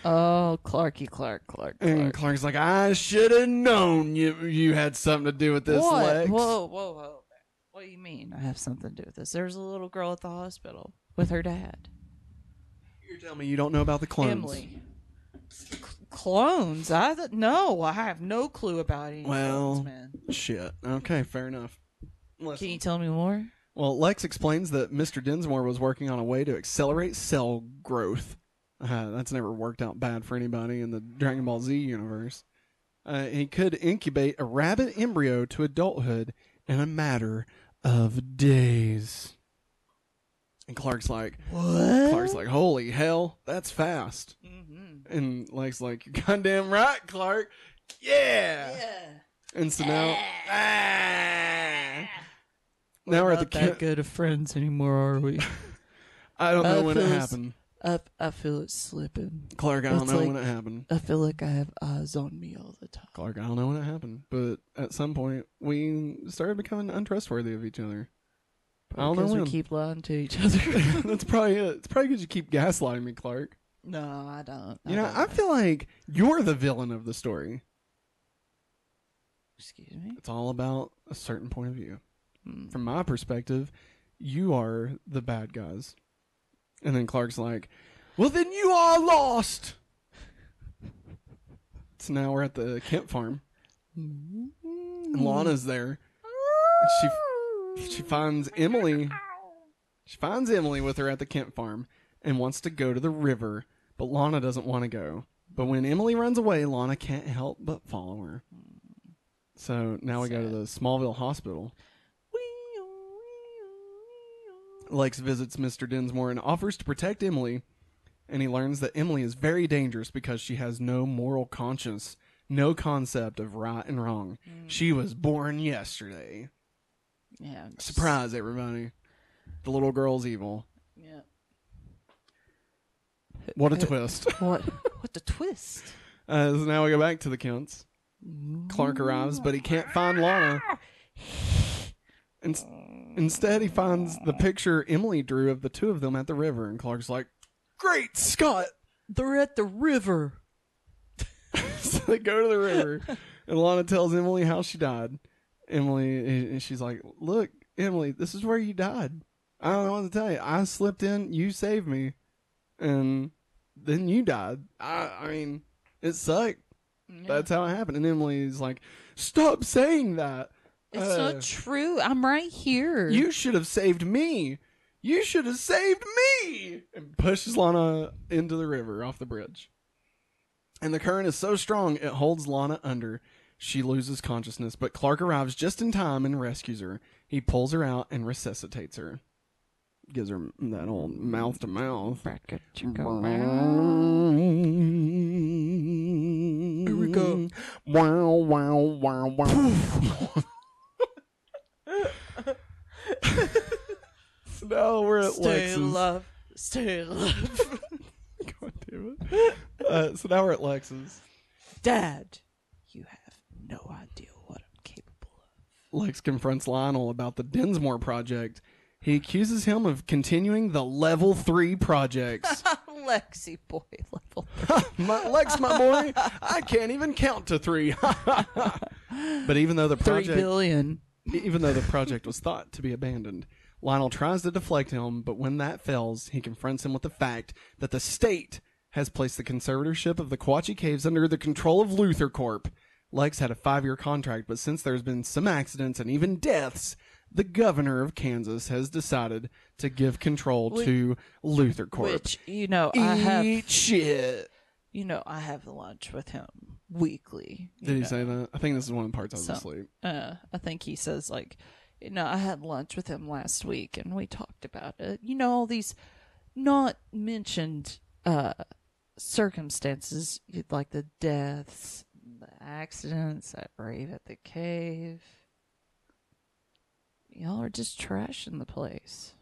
Oh, Clarky Clark, Clark, And Clark. Clark's like, I should have known you you had something to do with this, what? Lex. Whoa, whoa, whoa. What do you mean I have something to do with this? There's a little girl at the hospital with her dad. You're telling me you don't know about the clones? Emily. C- clones? I th- no, I have no clue about any Well, clones, man. Shit. Okay, fair enough. Listen. Can you tell me more? Well, Lex explains that Mr. Dinsmore was working on a way to accelerate cell growth. Uh, that's never worked out bad for anybody in the Dragon Ball Z universe. Uh, he could incubate a rabbit embryo to adulthood in a matter of days. And Clark's like, What? Clark's like, holy hell, that's fast. mm-hmm. And Lex like, you're goddamn right, Clark. Yeah. Yeah. And so now, ah. Now we're at the not that camp. good of friends anymore, are we? I don't know I when it happened. I, I feel it slipping. Clark, I don't It's know like- when it happened. I feel like I have eyes on me all the time. Clark, I don't know when it happened. But at some point, we started becoming untrustworthy of each other. I don't know Because we keep lying to each other. That's probably it. It's probably because you keep gaslighting me, Clark. no, I don't. You know, don't. I feel like you're the villain of the story. Excuse me. It's all about a certain point of view. Mm. From my perspective, you are the bad guys. And then Clark's like, well, then you are lost. So now we're at the Kemp farm, and Lana's there. And she she finds Emily. She finds Emily with her at the Kemp farm and wants to go to the river, but Lana doesn't want to go. But when Emily runs away, Lana can't help but follow her. So now we go to the Smallville hospital. Lex visits Mr. Dinsmore and offers to protect Emily, and he learns that Emily is very dangerous because she has no moral conscience, no concept of right and wrong. She was born yesterday. Yeah. just- Surprise, everybody. The little girl's evil. Yeah. What a Uh, twist. What? What the twist? Uh, so now we go back to the Kents. Clark arrives, but he can't find Lana. In- instead, he finds the picture Emily drew of the two of them at the river, and Clark's like, Great Scott! They're at the river. so they go to the river, and Lana tells Emily how she died. Emily, and she's like, "Look, Emily, this is where you died. I don't know what to tell you. I slipped in, you saved me, and then you died. I, I mean, it sucked. That's how it happened." And Emily's like, "Stop saying that. It's Uh, not true. I'm right here. You should have saved me. You should have saved me!" And pushes Lana into the river off the bridge. And the current is so strong it holds Lana under. She loses consciousness, but Clark arrives just in time and rescues her. He pulls her out and resuscitates her. Gives her that old mouth to mouth. Here Here we go. Wow, wow, wow, wow. so now we're at Stay Lex's. alive. Stay alive. God damn it. Uh, so now we're at Lex's. Dad, you have no idea what I'm capable of. Lex confronts Lionel about the Dinsmore project. He accuses him of continuing the level three projects. Lexi boy level. my, Lex, my boy, I can't even count to three. but even though the Three project, billion. Even though the project was thought to be abandoned, Lionel tries to deflect him. But when that fails, he confronts him with the fact that the state has placed the conservatorship of the Kawatche Caves under the control of LuthorCorp. Lex had a five-year contract, but since there's been some accidents and even deaths, the governor of Kansas has decided to give control Which- to LuthorCorp. Which you know I have. Shit. You know I have lunch with him weekly. Did he know. say that? I think this is one of the parts I was So- asleep. uh, I think he says like, you know, I had lunch with him last week and we talked about it. You know, all these not mentioned uh, circumstances, like the deaths, the accidents, that rave at the cave. Y'all are just trashing the place.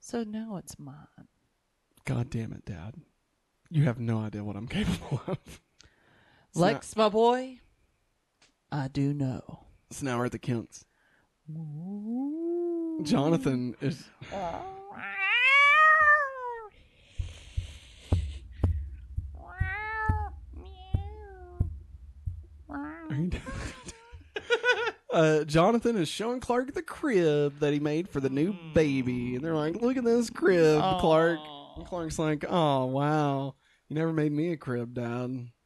So now it's mine. God damn it, Dad. You have no idea what I'm capable of. So now- Lex, my boy, I do know. So now we're at the Kents. Jonathan is. Are you doing- uh, Jonathan is showing Clark the crib that he made for the new baby, and they're like, "Look at this crib, Clark." And Clark's like, "Oh wow, you never made me a crib, Dad."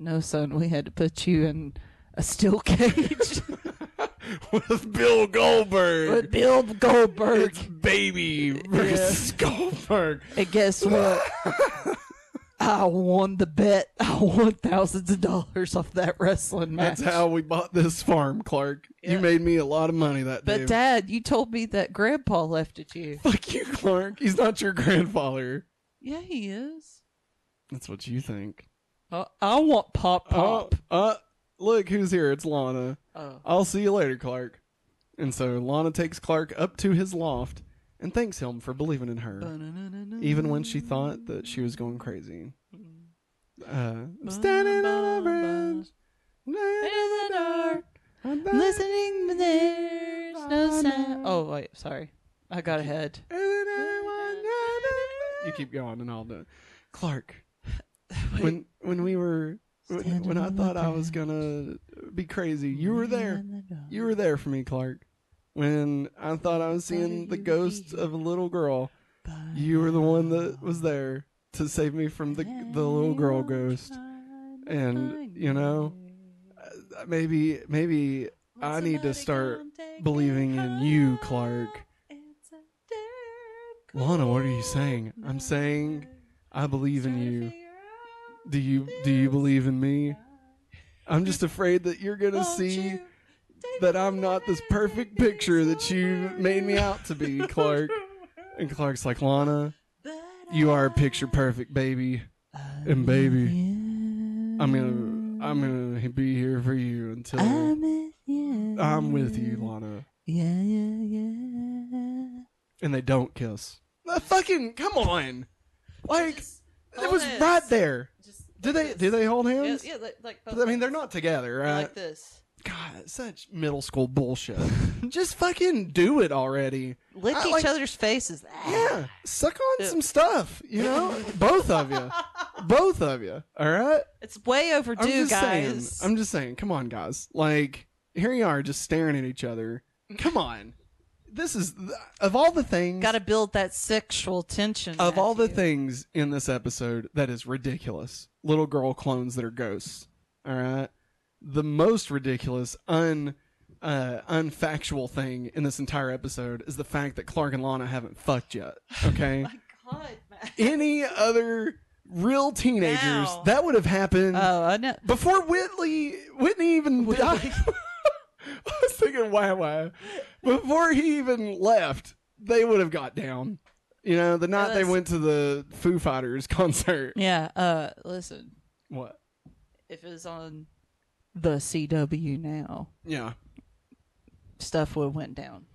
No, son, we had to put you in a steel cage With Bill Goldberg. with Bill Goldberg. It's baby versus Goldberg. And guess what? I won the bet. I won thousands of dollars off that wrestling match. That's how we bought this farm, Clark. You made me a lot of money that day. But Dad, you told me that Grandpa left it to you. Fuck you, Clark. He's not your grandfather. Yeah, he is. That's what you think. Uh, I want pop pop. Oh, uh, look who's here. It's Lana. Oh. I'll see you later, Clark. And so Lana takes Clark up to his loft and thanks him for believing in her, even when she thought that she was going crazy. Uh, I'm standing on a bridge. In the dark, listening, but there's no sound. Oh wait, sorry, I got ahead. You keep going, and I'll do it. Clark, when when we were when, when I thought I was gonna be crazy, you were there. You were there for me, Clark. When I thought I was seeing the ghost of a little girl, you were the one that was there to save me from the the little girl ghost. And you know, maybe maybe I need to start believing in you, Clark. Lana, what are you saying? I'm saying I believe in you. Do you do you believe in me? I'm just afraid that you're gonna see that I'm not this perfect picture that you made me out to be, Clark. And Clark's like, Lana, you are picture perfect, baby. And baby, I'm gonna I'm gonna be here for you until I'm with you. I'm with you, Lana. Yeah, yeah, yeah. And they don't kiss. Uh, fucking come on. Like Just it hold was hands. right there. Just Do like they this. do they hold hands? yeah, like, like But, I mean, they're both not together, right? like this. God, such middle school bullshit. Just fucking do it already. Lick I each like- other's faces. Yeah, suck on Yeah. some stuff. You know, both of you, both of you. All right. It's way I'm overdue, just guys. saying. I'm just saying. Come on, guys. Like here you are, just staring at each other. Come on. This is of all the things. Got to build that sexual tension. of all the things in this episode that is ridiculous little girl clones that are ghosts all right the most ridiculous un uh unfactual thing in this entire episode is the fact that clark and lana haven't fucked yet okay My God, man. any other real teenagers Now. that would have happened Oh, I know. before whitley whitney even died i was thinking wow wow before he even left they would have got down. You know the night they went to the foo fighters concert. Yeah. Uh, listen. what? If it was on the CW now, yeah. stuff would have went down.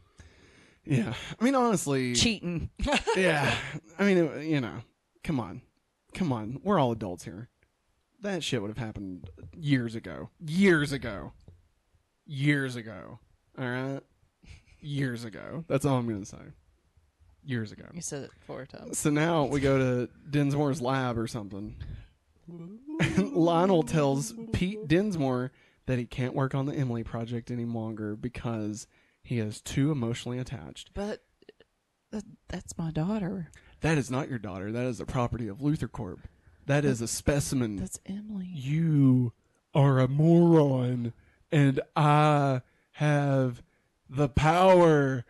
yeah. I mean honestly. Cheating. yeah. I mean it- you know come on. Come on. We're all adults here. That shit would have happened years ago. Years ago years ago all right years ago that's all i'm gonna say years ago You said it four times. so now we go to dinsmore's lab or something lionel tells pete dinsmore that he can't work on the emily project any longer because he is too emotionally attached But uh, that, that's my daughter. That is not your daughter. That is the property of LuthorCorp. That is a specimen. That's Emily. You are a moron, and I have the power.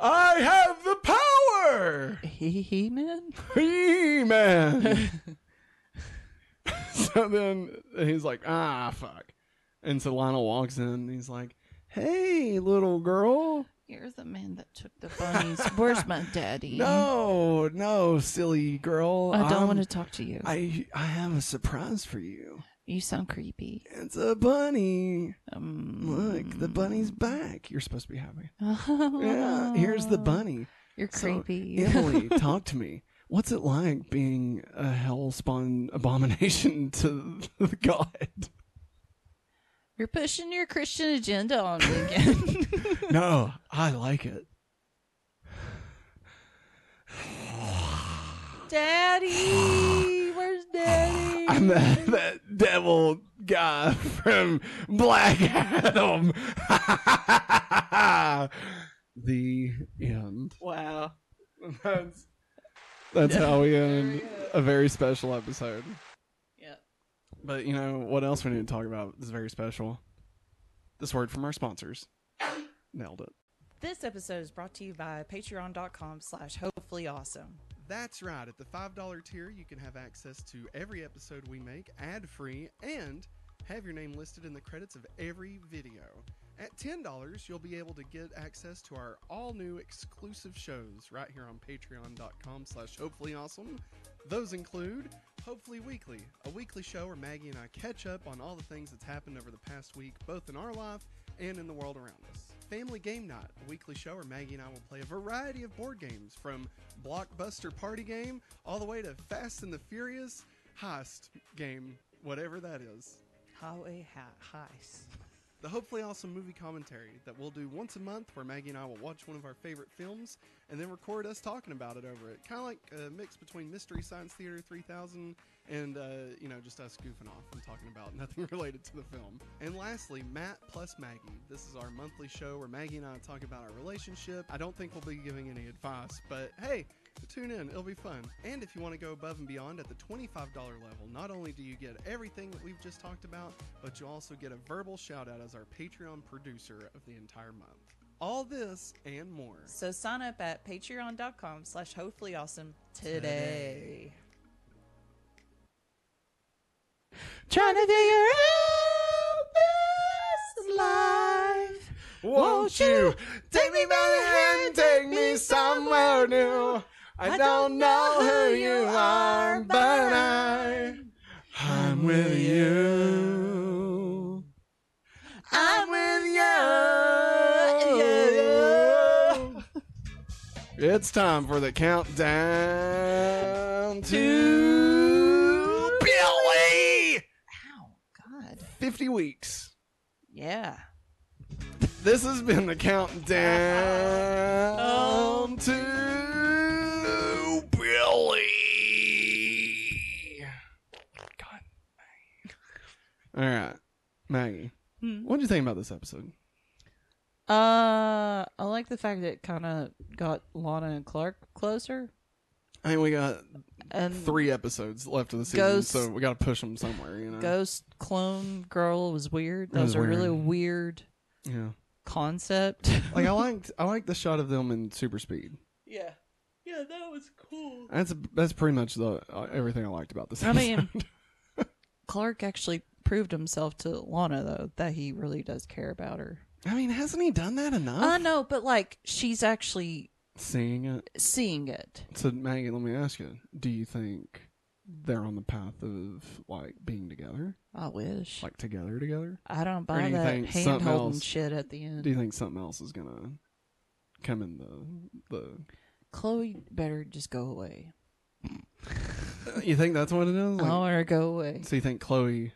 I have the power. He he man. He man. so then he's like, ah, fuck. And so Lionel walks in. and He's like, hey, little girl. You're the man that took the bunnies. Where's my daddy? No, no, silly girl. I don't I'm- want to talk to you. I I have a surprise for you. You sound creepy. It's a bunny. Um, Look, the bunny's back. You're supposed to be happy. Yeah, here's the bunny. You're So, creepy. Emily, talk to me. What's it like being a hell spawn abomination to the god? You're pushing your Christian agenda on me again. No, I like it. Daddy? I'm that, that devil guy from Black Adam. the end. wow. That's that's how we end a very special episode. Yeah. But you know what else we need to talk about is very special. This word from our sponsors. Nailed it. This episode is brought to you by patreon.com slash hopefully awesome. That's right. At the $5 tier, you can have access to every episode we make ad free and have your name listed in the credits of every video. At $10, you'll be able to get access to our all new exclusive shows right here on patreon.com slash hopefully awesome. Those include Hopefully Weekly, a weekly show where Maggie and I catch up on all the things that's happened over the past week, both in our life and in the world around us. Family Game Night, a weekly show where Maggie and I will play a variety of board games, from Blockbuster Party Game all the way to Fast and the Furious Heist Game, whatever that is. Highway ha- heist. The Hopefully Awesome movie commentary that we'll do once a month where Maggie and I will watch one of our favorite films and then record us talking about it over it. Kind of like a mix between Mystery Science Theater 3000 and, uh, you know, just us goofing off and talking about nothing related to the film. And lastly, Matt plus Maggie. This is our monthly show where Maggie and I talk about our relationship. I don't think we'll be giving any advice, but hey, tune in. It'll be fun. And if you want to go above and beyond at the $25 level, not only do you get everything that we've just talked about, but you also get a verbal shout out as our Patreon producer of the entire month. All this and more. So sign up at patreon.com slash hopefully awesome today. Today. Trying to figure out this life. Won't you take me by the hand, take me somewhere new? I don't know who you are, but I, I'm with you. I'm with you. It's time for the countdown to Billy. Ow, God. 50 weeks. Yeah. This has been the countdown oh. to Billy. God, Maggie. All right, Maggie. Hmm. What did you think about this episode? Uh, I like the fact that it kind of got Lana and Clark closer. I mean, we got And three episodes left of the season, Ghost- so we got to push them somewhere. You know. Ghost clone girl was weird. That was, was a really weird. weird Yeah. concept. Like I liked, I liked the shot of them in super speed. yeah, yeah, that was cool. That's that's pretty much the uh, everything I liked about this. I mean- Clark actually proved himself to Lana though that he really does care about her. I mean, hasn't he done that enough? Uh, I know, but like she's actually Seeing it. seeing it. So Maggie, let me ask you: Do you think they're on the path of like being together, I wish. like together, together? I don't buy do that hand holding else- shit at the end. Do you think something else is gonna come in the the? Chloe better just go away. You think that's what it is? Like, I want her to go away. So you think Chloe,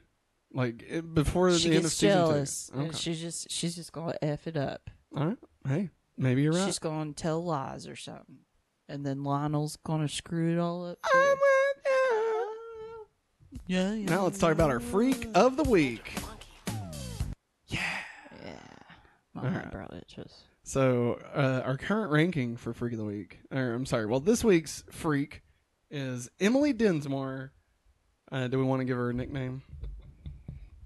like it, before She the end of season jealous, two? and Okay. she's just she's just gonna f it up. All right. Hey, maybe you're right. She's gonna tell lies or something, and then Lionel's gonna screw it all up. I'm too. with you. Yeah, yeah. Now let's talk about our freak of the week. Yeah. Yeah, my right. brought it just. So uh, our current ranking for freak of the week, or I'm sorry, well this week's freak is Emily Dinsmore. Uh, do we want to give her a nickname?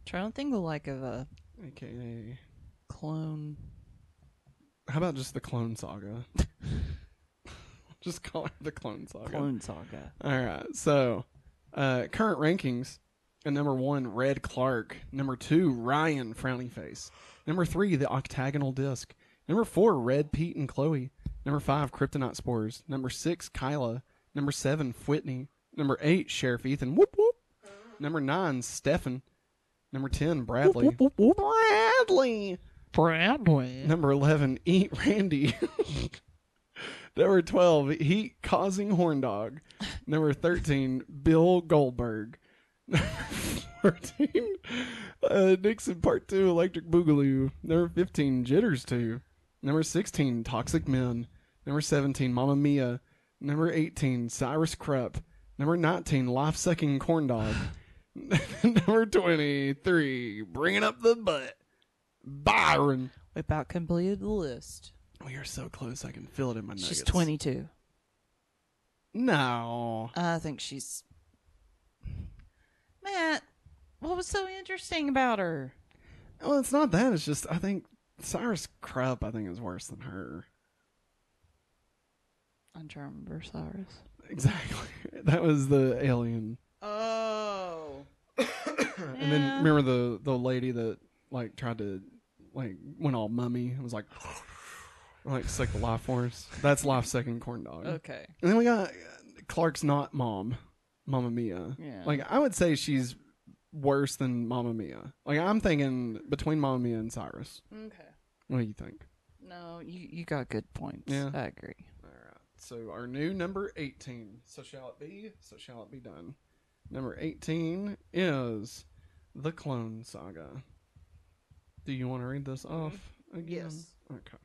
Trying to think of like of a AKA. clone. How about just the Clone Saga? just call it the Clone Saga. Clone Saga. All right. So, uh, current rankings: at number one, Red Clark. Number two, Ryan Frowny Face. Number three, the Octagonal Disc. Number four, Red Pete and Chloe. Number five, Kryptonite Spores. Number six, Kyla. Number seven, Whitney. Number eight, Sheriff Ethan. Whoop whoop. Number nine, Stefan. Number ten, Bradley. Bradley. Bradley. Number 11, Eat Randy. Number 12, Heat Causing Horn Dog. Number 13, Bill Goldberg. Number 14, uh, Nixon Part 2, Electric Boogaloo. Number 15, Jitters 2. Number 16, Toxic Men. Number 17, Mamma Mia. Number 18, Cyrus Krupp. Number 19, Life Sucking Corn Dog. Number 23, Bringing Up the Butt. Byron. We about completed the list. We are so close. I can feel it in my nuggets. She's 22. No. I think she's. Matt, what was so interesting about her? Well, it's not that. It's just I think Cyrus Krupp. I think is worse than her. I'm trying to remember Cyrus. Exactly. That was the alien. Oh. and then remember the the lady that like tried to like went all mummy and was like like sick the life force. That's life second corn dog. Okay. And then we got Clark's not mom, Mama Mia. Yeah. Like I would say she's worse than Mama Mia. Like I'm thinking between Mama Mia and Cyrus. Okay. What do you think? No, you you got good points. Yeah. I agree. All right. So our new number 18. So shall it be? So shall it be done? Number 18 is The Clone Saga. Do you want to read this mm-hmm. off again? Yes. Okay.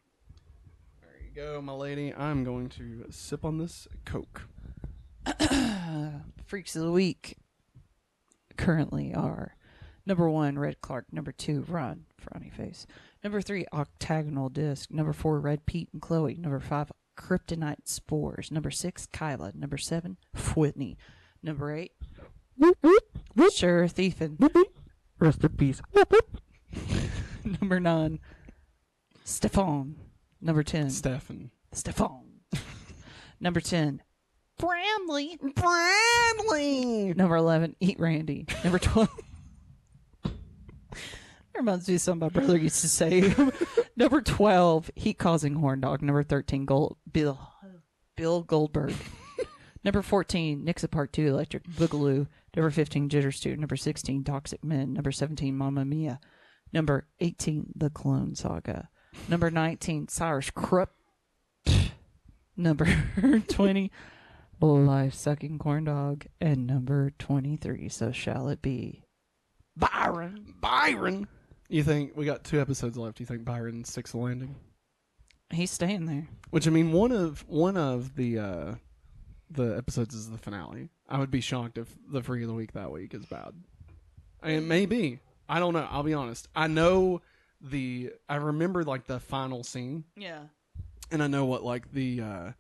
There you go, my lady. I'm going to sip on this Coke. Freaks of the week currently are number one, Red Clark. Number two, Ron, frowny face. Number three, Octagonal Disc. Number four, Red Pete and Chloe. Number five, Kryptonite Spores. Number six, Kyla. Number seven, Whitney. Number eight, Sheriff Ethan. Rest in peace. Number nine, Stefan. Number ten, Stefan. Stefan. Number ten, Bramley. Bradley! Number 11, Eat Randy. Number 12. Reminds me of something my brother used to say. Number 12, Heat Causing Horn Dog. Number 13, Gold, Bill Bill Goldberg. Number 14, Nixa Part 2, Electric Boogaloo. Number 15, Jitters 2. Number 16, Toxic Men. Number 17, Mamma Mia. Number 18, The Clone Saga. Number 19, Cyrus Krupp. Number 20, Life Sucking Corn Dog. And number 23, So Shall It Be. Byron. Byron! You think we got two episodes left? You think Byron sticks the landing? He's staying there. Which I mean, one of one of the uh the episodes is the finale. I would be shocked if the free of the week that week is bad. And it may be. I don't know. I'll be honest. I know the. I remember like the final scene, Yeah. and I know what like the uh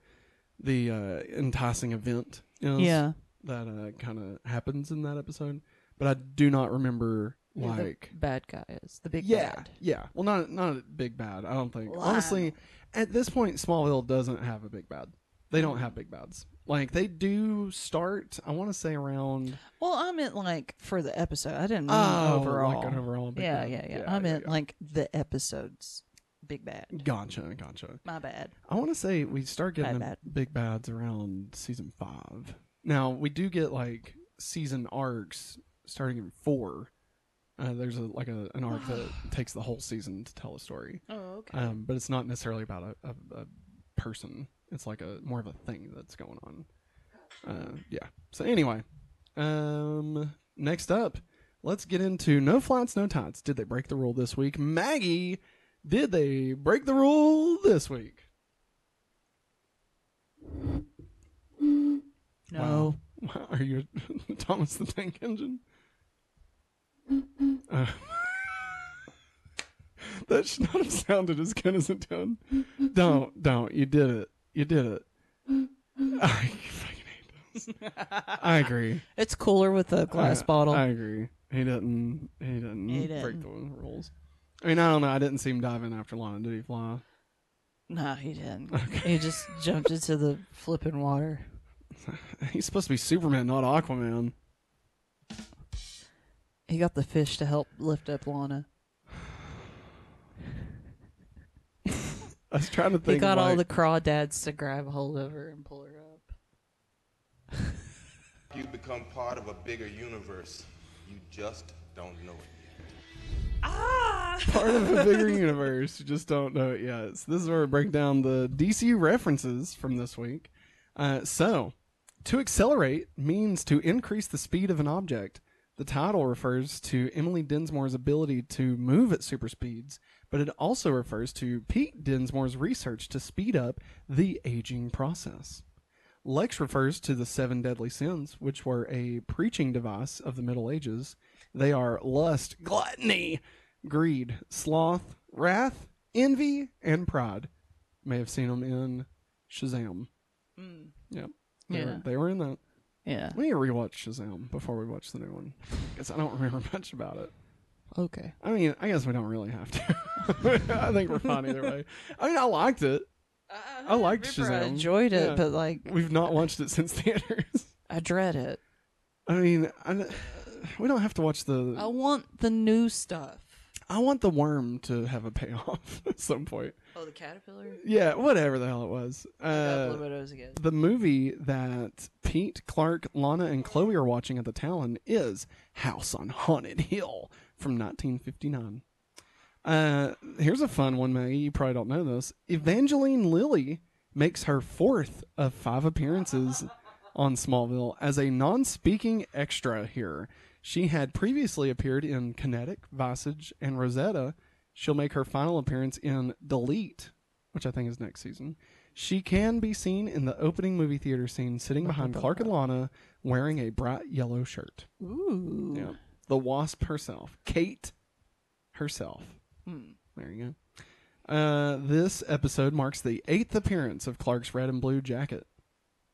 the uh enticing event is Yeah. that uh kind of happens in that episode. But I do not remember Yeah, like the bad guy is the big yeah, bad. yeah. Well, not not a big bad. I don't think. Honestly, at this point, Smallville doesn't have a big bad. They don't have big bads. Like they do start. I want to say around. Well, I meant like for the episode. I didn't mean Oh, overall. like an overall big yeah, bad. yeah, yeah, Yeah, I meant yeah, like the episodes. Big bad. Gotcha, gotcha. My bad. I want to say we start getting Bad, big bads around season five. Now we do get like season arcs starting in four. Uh, there's a like a, an arc that takes the whole season to tell a story. Oh, okay. um, but it's not necessarily about a, a, a person. It's like a more of a thing that's going on. Uh, yeah. So anyway, um, next up, let's get into no flights, no tights. Did they break the rule this week? Maggie, did they break the rule this week? no. Wow. Are you Thomas the Tank Engine? Uh, that should not have sounded as good as it did. Don't, don't. You did it. You did it. I fucking hate this. I agree. It's cooler with a glass I, bottle. I agree. He didn't. He didn't He break didn't. the rules. I mean, I don't know. I didn't see him dive in after Lana. Did he fly? no, he didn't. Okay. He just jumped into the flipping water. He's supposed to be Superman, not Aquaman. He got the fish to help lift up Lana. Was trying to think. He got of, all the like- crawdads to grab hold of her and pull her up. You become part of a bigger universe. You just don't know it yet. Ah! Part of a bigger universe. You just don't know it yet. So this is where we break down the DC references from this week. Uh, so, to accelerate means to increase the speed of an object. The title refers to Emily Dinsmore's ability to move at super speeds, but it also refers to Pete Dinsmore's research to speed up the aging process. Lex refers to the seven deadly sins, which were a preaching device of the Middle Ages. They are lust, gluttony, greed, sloth, wrath, envy, and pride. May have seen them in Shazam. Hmm. Yep. They, Yeah. were, they were in that. Yeah. We need to rewatch Shazam before we watch the new one. Because I don't remember much about it. Okay. I mean, I guess we don't really have to. I think we're fine either way. I mean, I liked it. I liked remember I Shazam. enjoyed it, Yeah. but like We've not watched it since theaters. I dread it. I mean, I, we don't have to watch the. I want the new stuff. I want the worm to have a payoff at some point. Oh, the caterpillar. Yeah, whatever the hell it was. I Uh, again. the movie that Pete, Clark, Lana, and Chloe are watching at the Talon is House on Haunted Hill from 1959. Uh, here's a fun one, Maggie. You probably don't know this. Evangeline Lilly makes her fourth of five appearances on Smallville as a non-speaking extra here. She had previously appeared in Kinetic, Visage, and Rosetta. She'll make her final appearance in Delete, which I think is next season. She can be seen in the opening movie theater scene sitting behind Clark and Lana wearing a bright yellow shirt. Ooh. Yeah. The Wasp herself, Kate herself. Hmm. There you go. Uh, this episode marks the eighth appearance of Clark's red and blue jacket,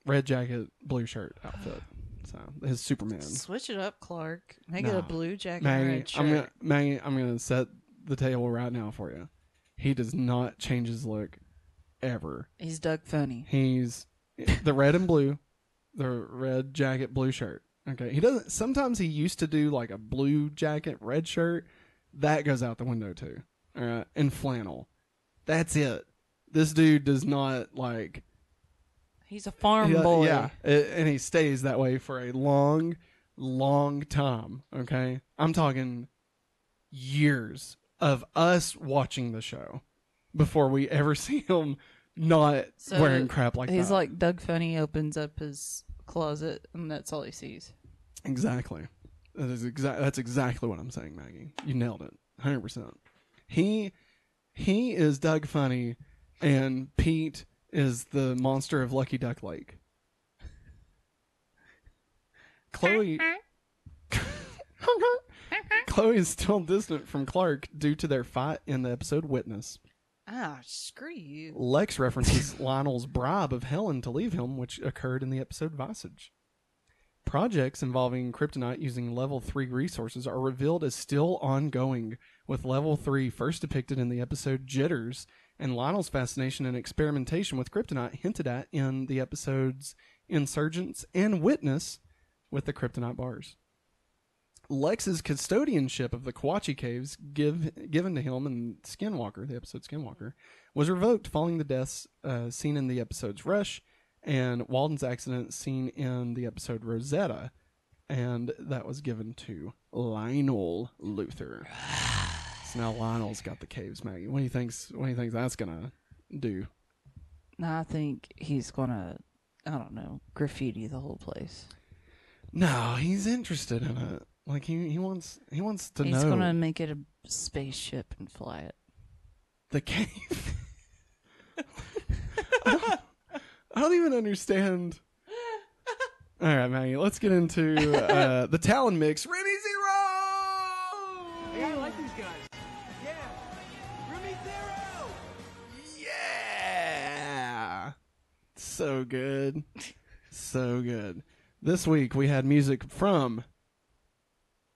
red jacket, blue shirt outfit. So his Superman. Switch it up, Clark. Make it a blue jacket Maggie, red shirt. I'm gonna, Maggie, I'm gonna set the table right now for you. He does not change his look ever. He's Doug Funnie. He's the red and blue, the red jacket, blue shirt. Okay. He doesn't. Sometimes he used to do like a blue jacket, red shirt. That goes out the window too. All right. And flannel. That's it. This dude does not like. He's a farm Yeah, boy. Yeah, and he stays that way for a long, long time. Okay, I'm talking years of us watching the show before we ever see him not So, wearing crap like He's that. He's like Doug Funnie opens up his closet and that's all he sees. Exactly. That is exact. That's exactly what I'm saying, Maggie. You nailed it, hundred percent. He he is Doug Funnie, and Pete is the monster of Lucky Duck Lake. Chloe. Chloe is still distant from Clark due to their fight in the episode Witness. Ah, screw you. Lex references Lionel's bribe of Helen to leave him, which occurred in the episode Visage. Projects involving Kryptonite using level 3 resources are revealed as still ongoing, with level 3 first depicted in the episode Jitters, and Lionel's fascination and experimentation with Kryptonite hinted at in the episodes Insurgence and Witness with the Kryptonite bars. Lex's custodianship of the Kawatche Caves, give, given to him in Skinwalker, the episode Skinwalker, was revoked following the deaths uh, seen in the episodes Rush and Walden's accident seen in the episode Rosetta, and that was given to Lionel Luthor. so now Lionel's got the caves, Maggie. What do you think's What do you think that's gonna do? No, I think he's gonna, I don't know, graffiti the whole place. No, he's interested in it. Like he he wants he wants to he's know He's gonna make it a spaceship and fly it. the cave. I, don't, even understand. All right, Maggie, let's get into uh, the Talon mix. Remy Zero! Yeah, I like these guys. Yeah. Remy Zero! Yeah! So good. So good. This week we had music from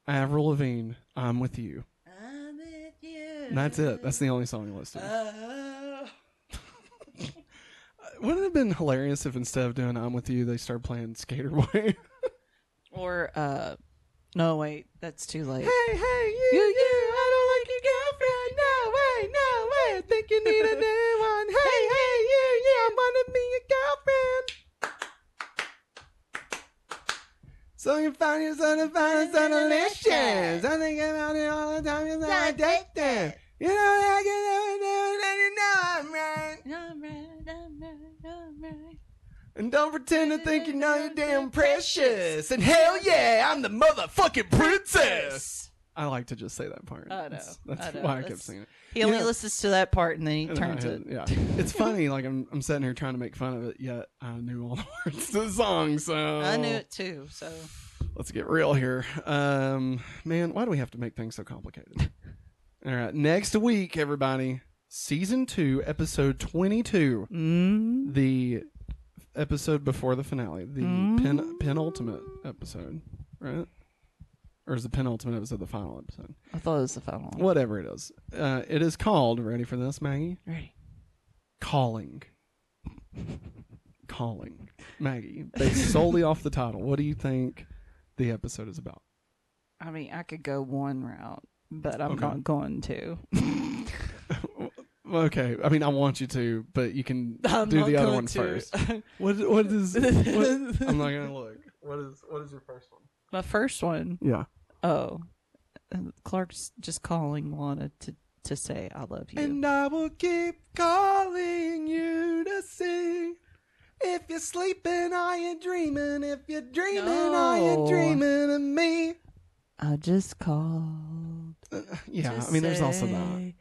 Avril Lavigne, I'm With You. I'm with you. And that's it. That's the only song listed. Wouldn't it have been hilarious if instead of doing I'm With You, they started playing Skater Boy? Or, uh, no, wait, that's too late. hey, hey, you, you, I don't like your girlfriend. No way, no way. I think you need a new one. Hey, hey, you, you, I want to be your girlfriend. So you find yourself to find so delicious. I think about it all the time. You're so addicted. You know I can right, And don't pretend to think you know you're damn precious. And hell yeah, I'm the motherfucking princess. I like to just say that part. I know, That's, that's I know. why I kept singing it. He only listens to that part and then he turns it. Yeah, it's funny. Like I'm, I'm sitting here trying to make fun of it, yet I knew all the words to the song. So I knew it too, so. Let's get real here. Um, man, why do we have to make things so complicated? all right, next week, everybody, season two, episode twenty-two, Mm. the episode before the finale, the Mm. pen, penultimate episode, right? Or is the penultimate episode the final episode? I thought it was the final one. Whatever it is, uh, it is called. Ready for this, Maggie? Ready. Calling. Calling Maggie, based solely off the title. What do you think the episode is about? I mean, I could go one route, but I'm Okay. not going to. Okay, I mean I want you to, but you can I'm do the other going one to. first. What what is? What, I'm not gonna look. What is what is your first one? My first one. Yeah. Oh, Clark's just calling Lana to to say I love you. And I will keep calling you to see. If you're sleeping, are you dreaming? If you're dreaming, are you No. dreaming of me? I just called. Uh, yeah, to I mean, there's also that.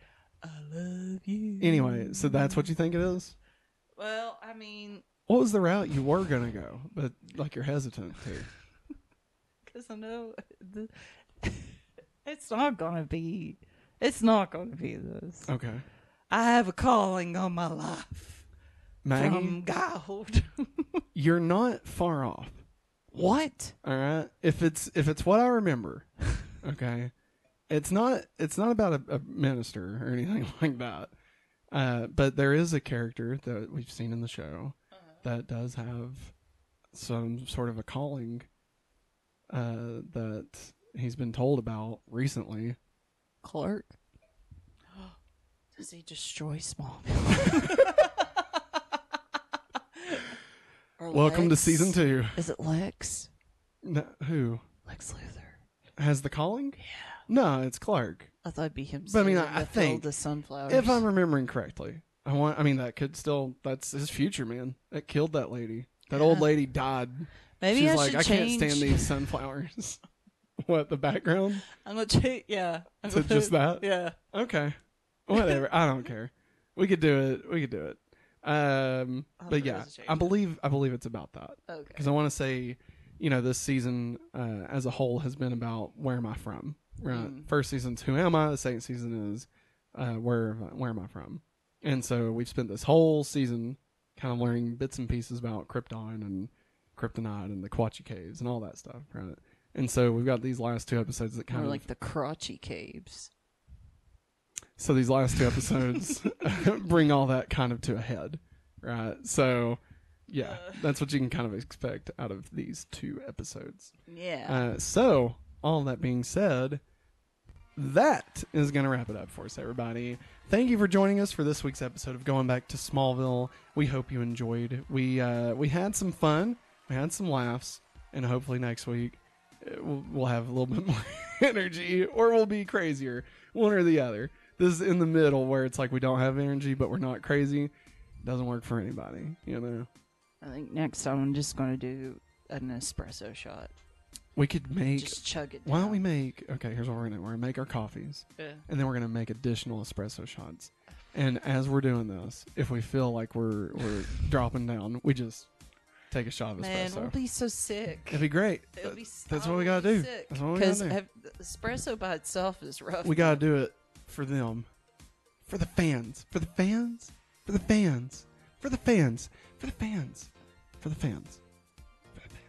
Say I love you. Anyway, so that's what you think it is? Well, I mean, What was the route you were gonna go, but like you're hesitant to? because I know the, it's not gonna be. It's not gonna be this. Okay, I have a calling on my life Maggie, from God. you're not far off. what? All right. If it's if it's what I remember, okay, it's not it's not about a, a minister or anything like that. Uh, but there is a character that we've seen in the show that does have some sort of a calling uh, that he's been told about recently. Clark? Does he destroy Smallville? Or Welcome to season two. Is it Lex? No, who Lex Luthor. has the calling? Yeah. No, it's Clark. I thought it'd be him. But I mean, I- I think the sunflowers. If I'm remembering correctly, I want. I mean, that could still. That's his future, man. That killed that lady. That old lady died. maybe She's I like, should I change. can't stand these sunflowers. what the background? I'm gonna change. Yeah. I'm To gonna- just that? Yeah. Okay, whatever. I don't care. We could do it. We could do it. Um, but yeah, I believe. I believe it's about that Okay. because I want to say, you know, this season uh, as a whole has been about where am I from. Right. Mm. First season's who am I. The second season is uh, where where am I from. And so we've spent this whole season kind of learning bits and pieces about Krypton and Kryptonite and the Kawatche Caves and all that stuff, right? And so we've got these last two episodes that kind Or of like the crotchy caves. so these last two episodes bring all that kind of to a head, right? So yeah, that's what you can kind of expect out of these two episodes. Yeah. Uh, so, all that being said, that is going to wrap it up for us, everybody. Thank you for joining us for this week's episode of Going Back to Smallville. We hope you enjoyed. We uh, we had some fun, we had some laughs, and hopefully next week uh, we'll, have a little bit more energy, or we'll be crazier, one or the other. This is in the middle where it's like we don't have energy, but we're not crazy. Doesn't work for anybody, you know. I think next time I'm just gonna do an espresso shot. We could make. Just chug it. Why don't we make? Okay, here's what we're gonna. do. We're gonna make our coffees. Yeah. and then we're gonna make additional espresso shots. And as we're doing this, if we feel like we're we're dropping down, we just take a shot of Man, espresso. we'll be so sick. It'd be great. It'll be, That's what we gotta do. sick. That's what we gotta do. have- espresso by itself is rough. We gotta do it for them, for the fans, for the fans, for the fans, for the fans, for the fans, for the fans. For the fans.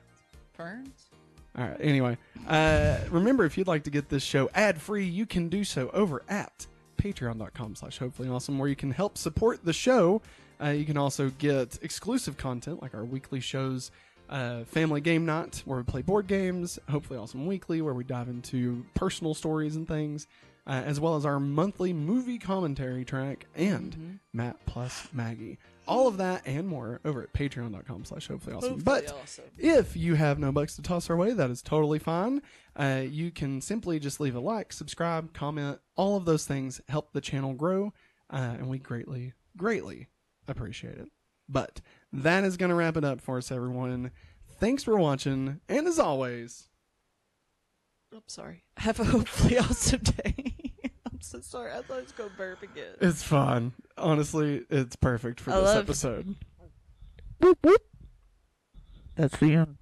Ferns. All right. Anyway, uh, remember if you'd like to get this show ad free, you can do so over at patreon.com slash hopefully awesome, where you can help support the show. Uh, you can also get exclusive content like our weekly shows, uh, Family Game Night, where we play board games, Hopefully Awesome Weekly, where we dive into personal stories and things, uh, as well as our monthly movie commentary track and Matt plus Maggie. All of that and more over at patreon.com slash hopefully awesome. Hopefully But awesome. if you have no bucks to toss our way, that is totally fine. Uh, you can simply just leave a like, subscribe, comment. All of those things help the channel grow, uh, and we greatly, greatly appreciate it. But that is going to wrap it up for us, everyone. Thanks for watching, and as always, I'm sorry. Have a hopefully awesome day. I'm so sorry. I thought I was going to burp again. it's fun. Honestly, it's perfect for I this love- episode. That's the end.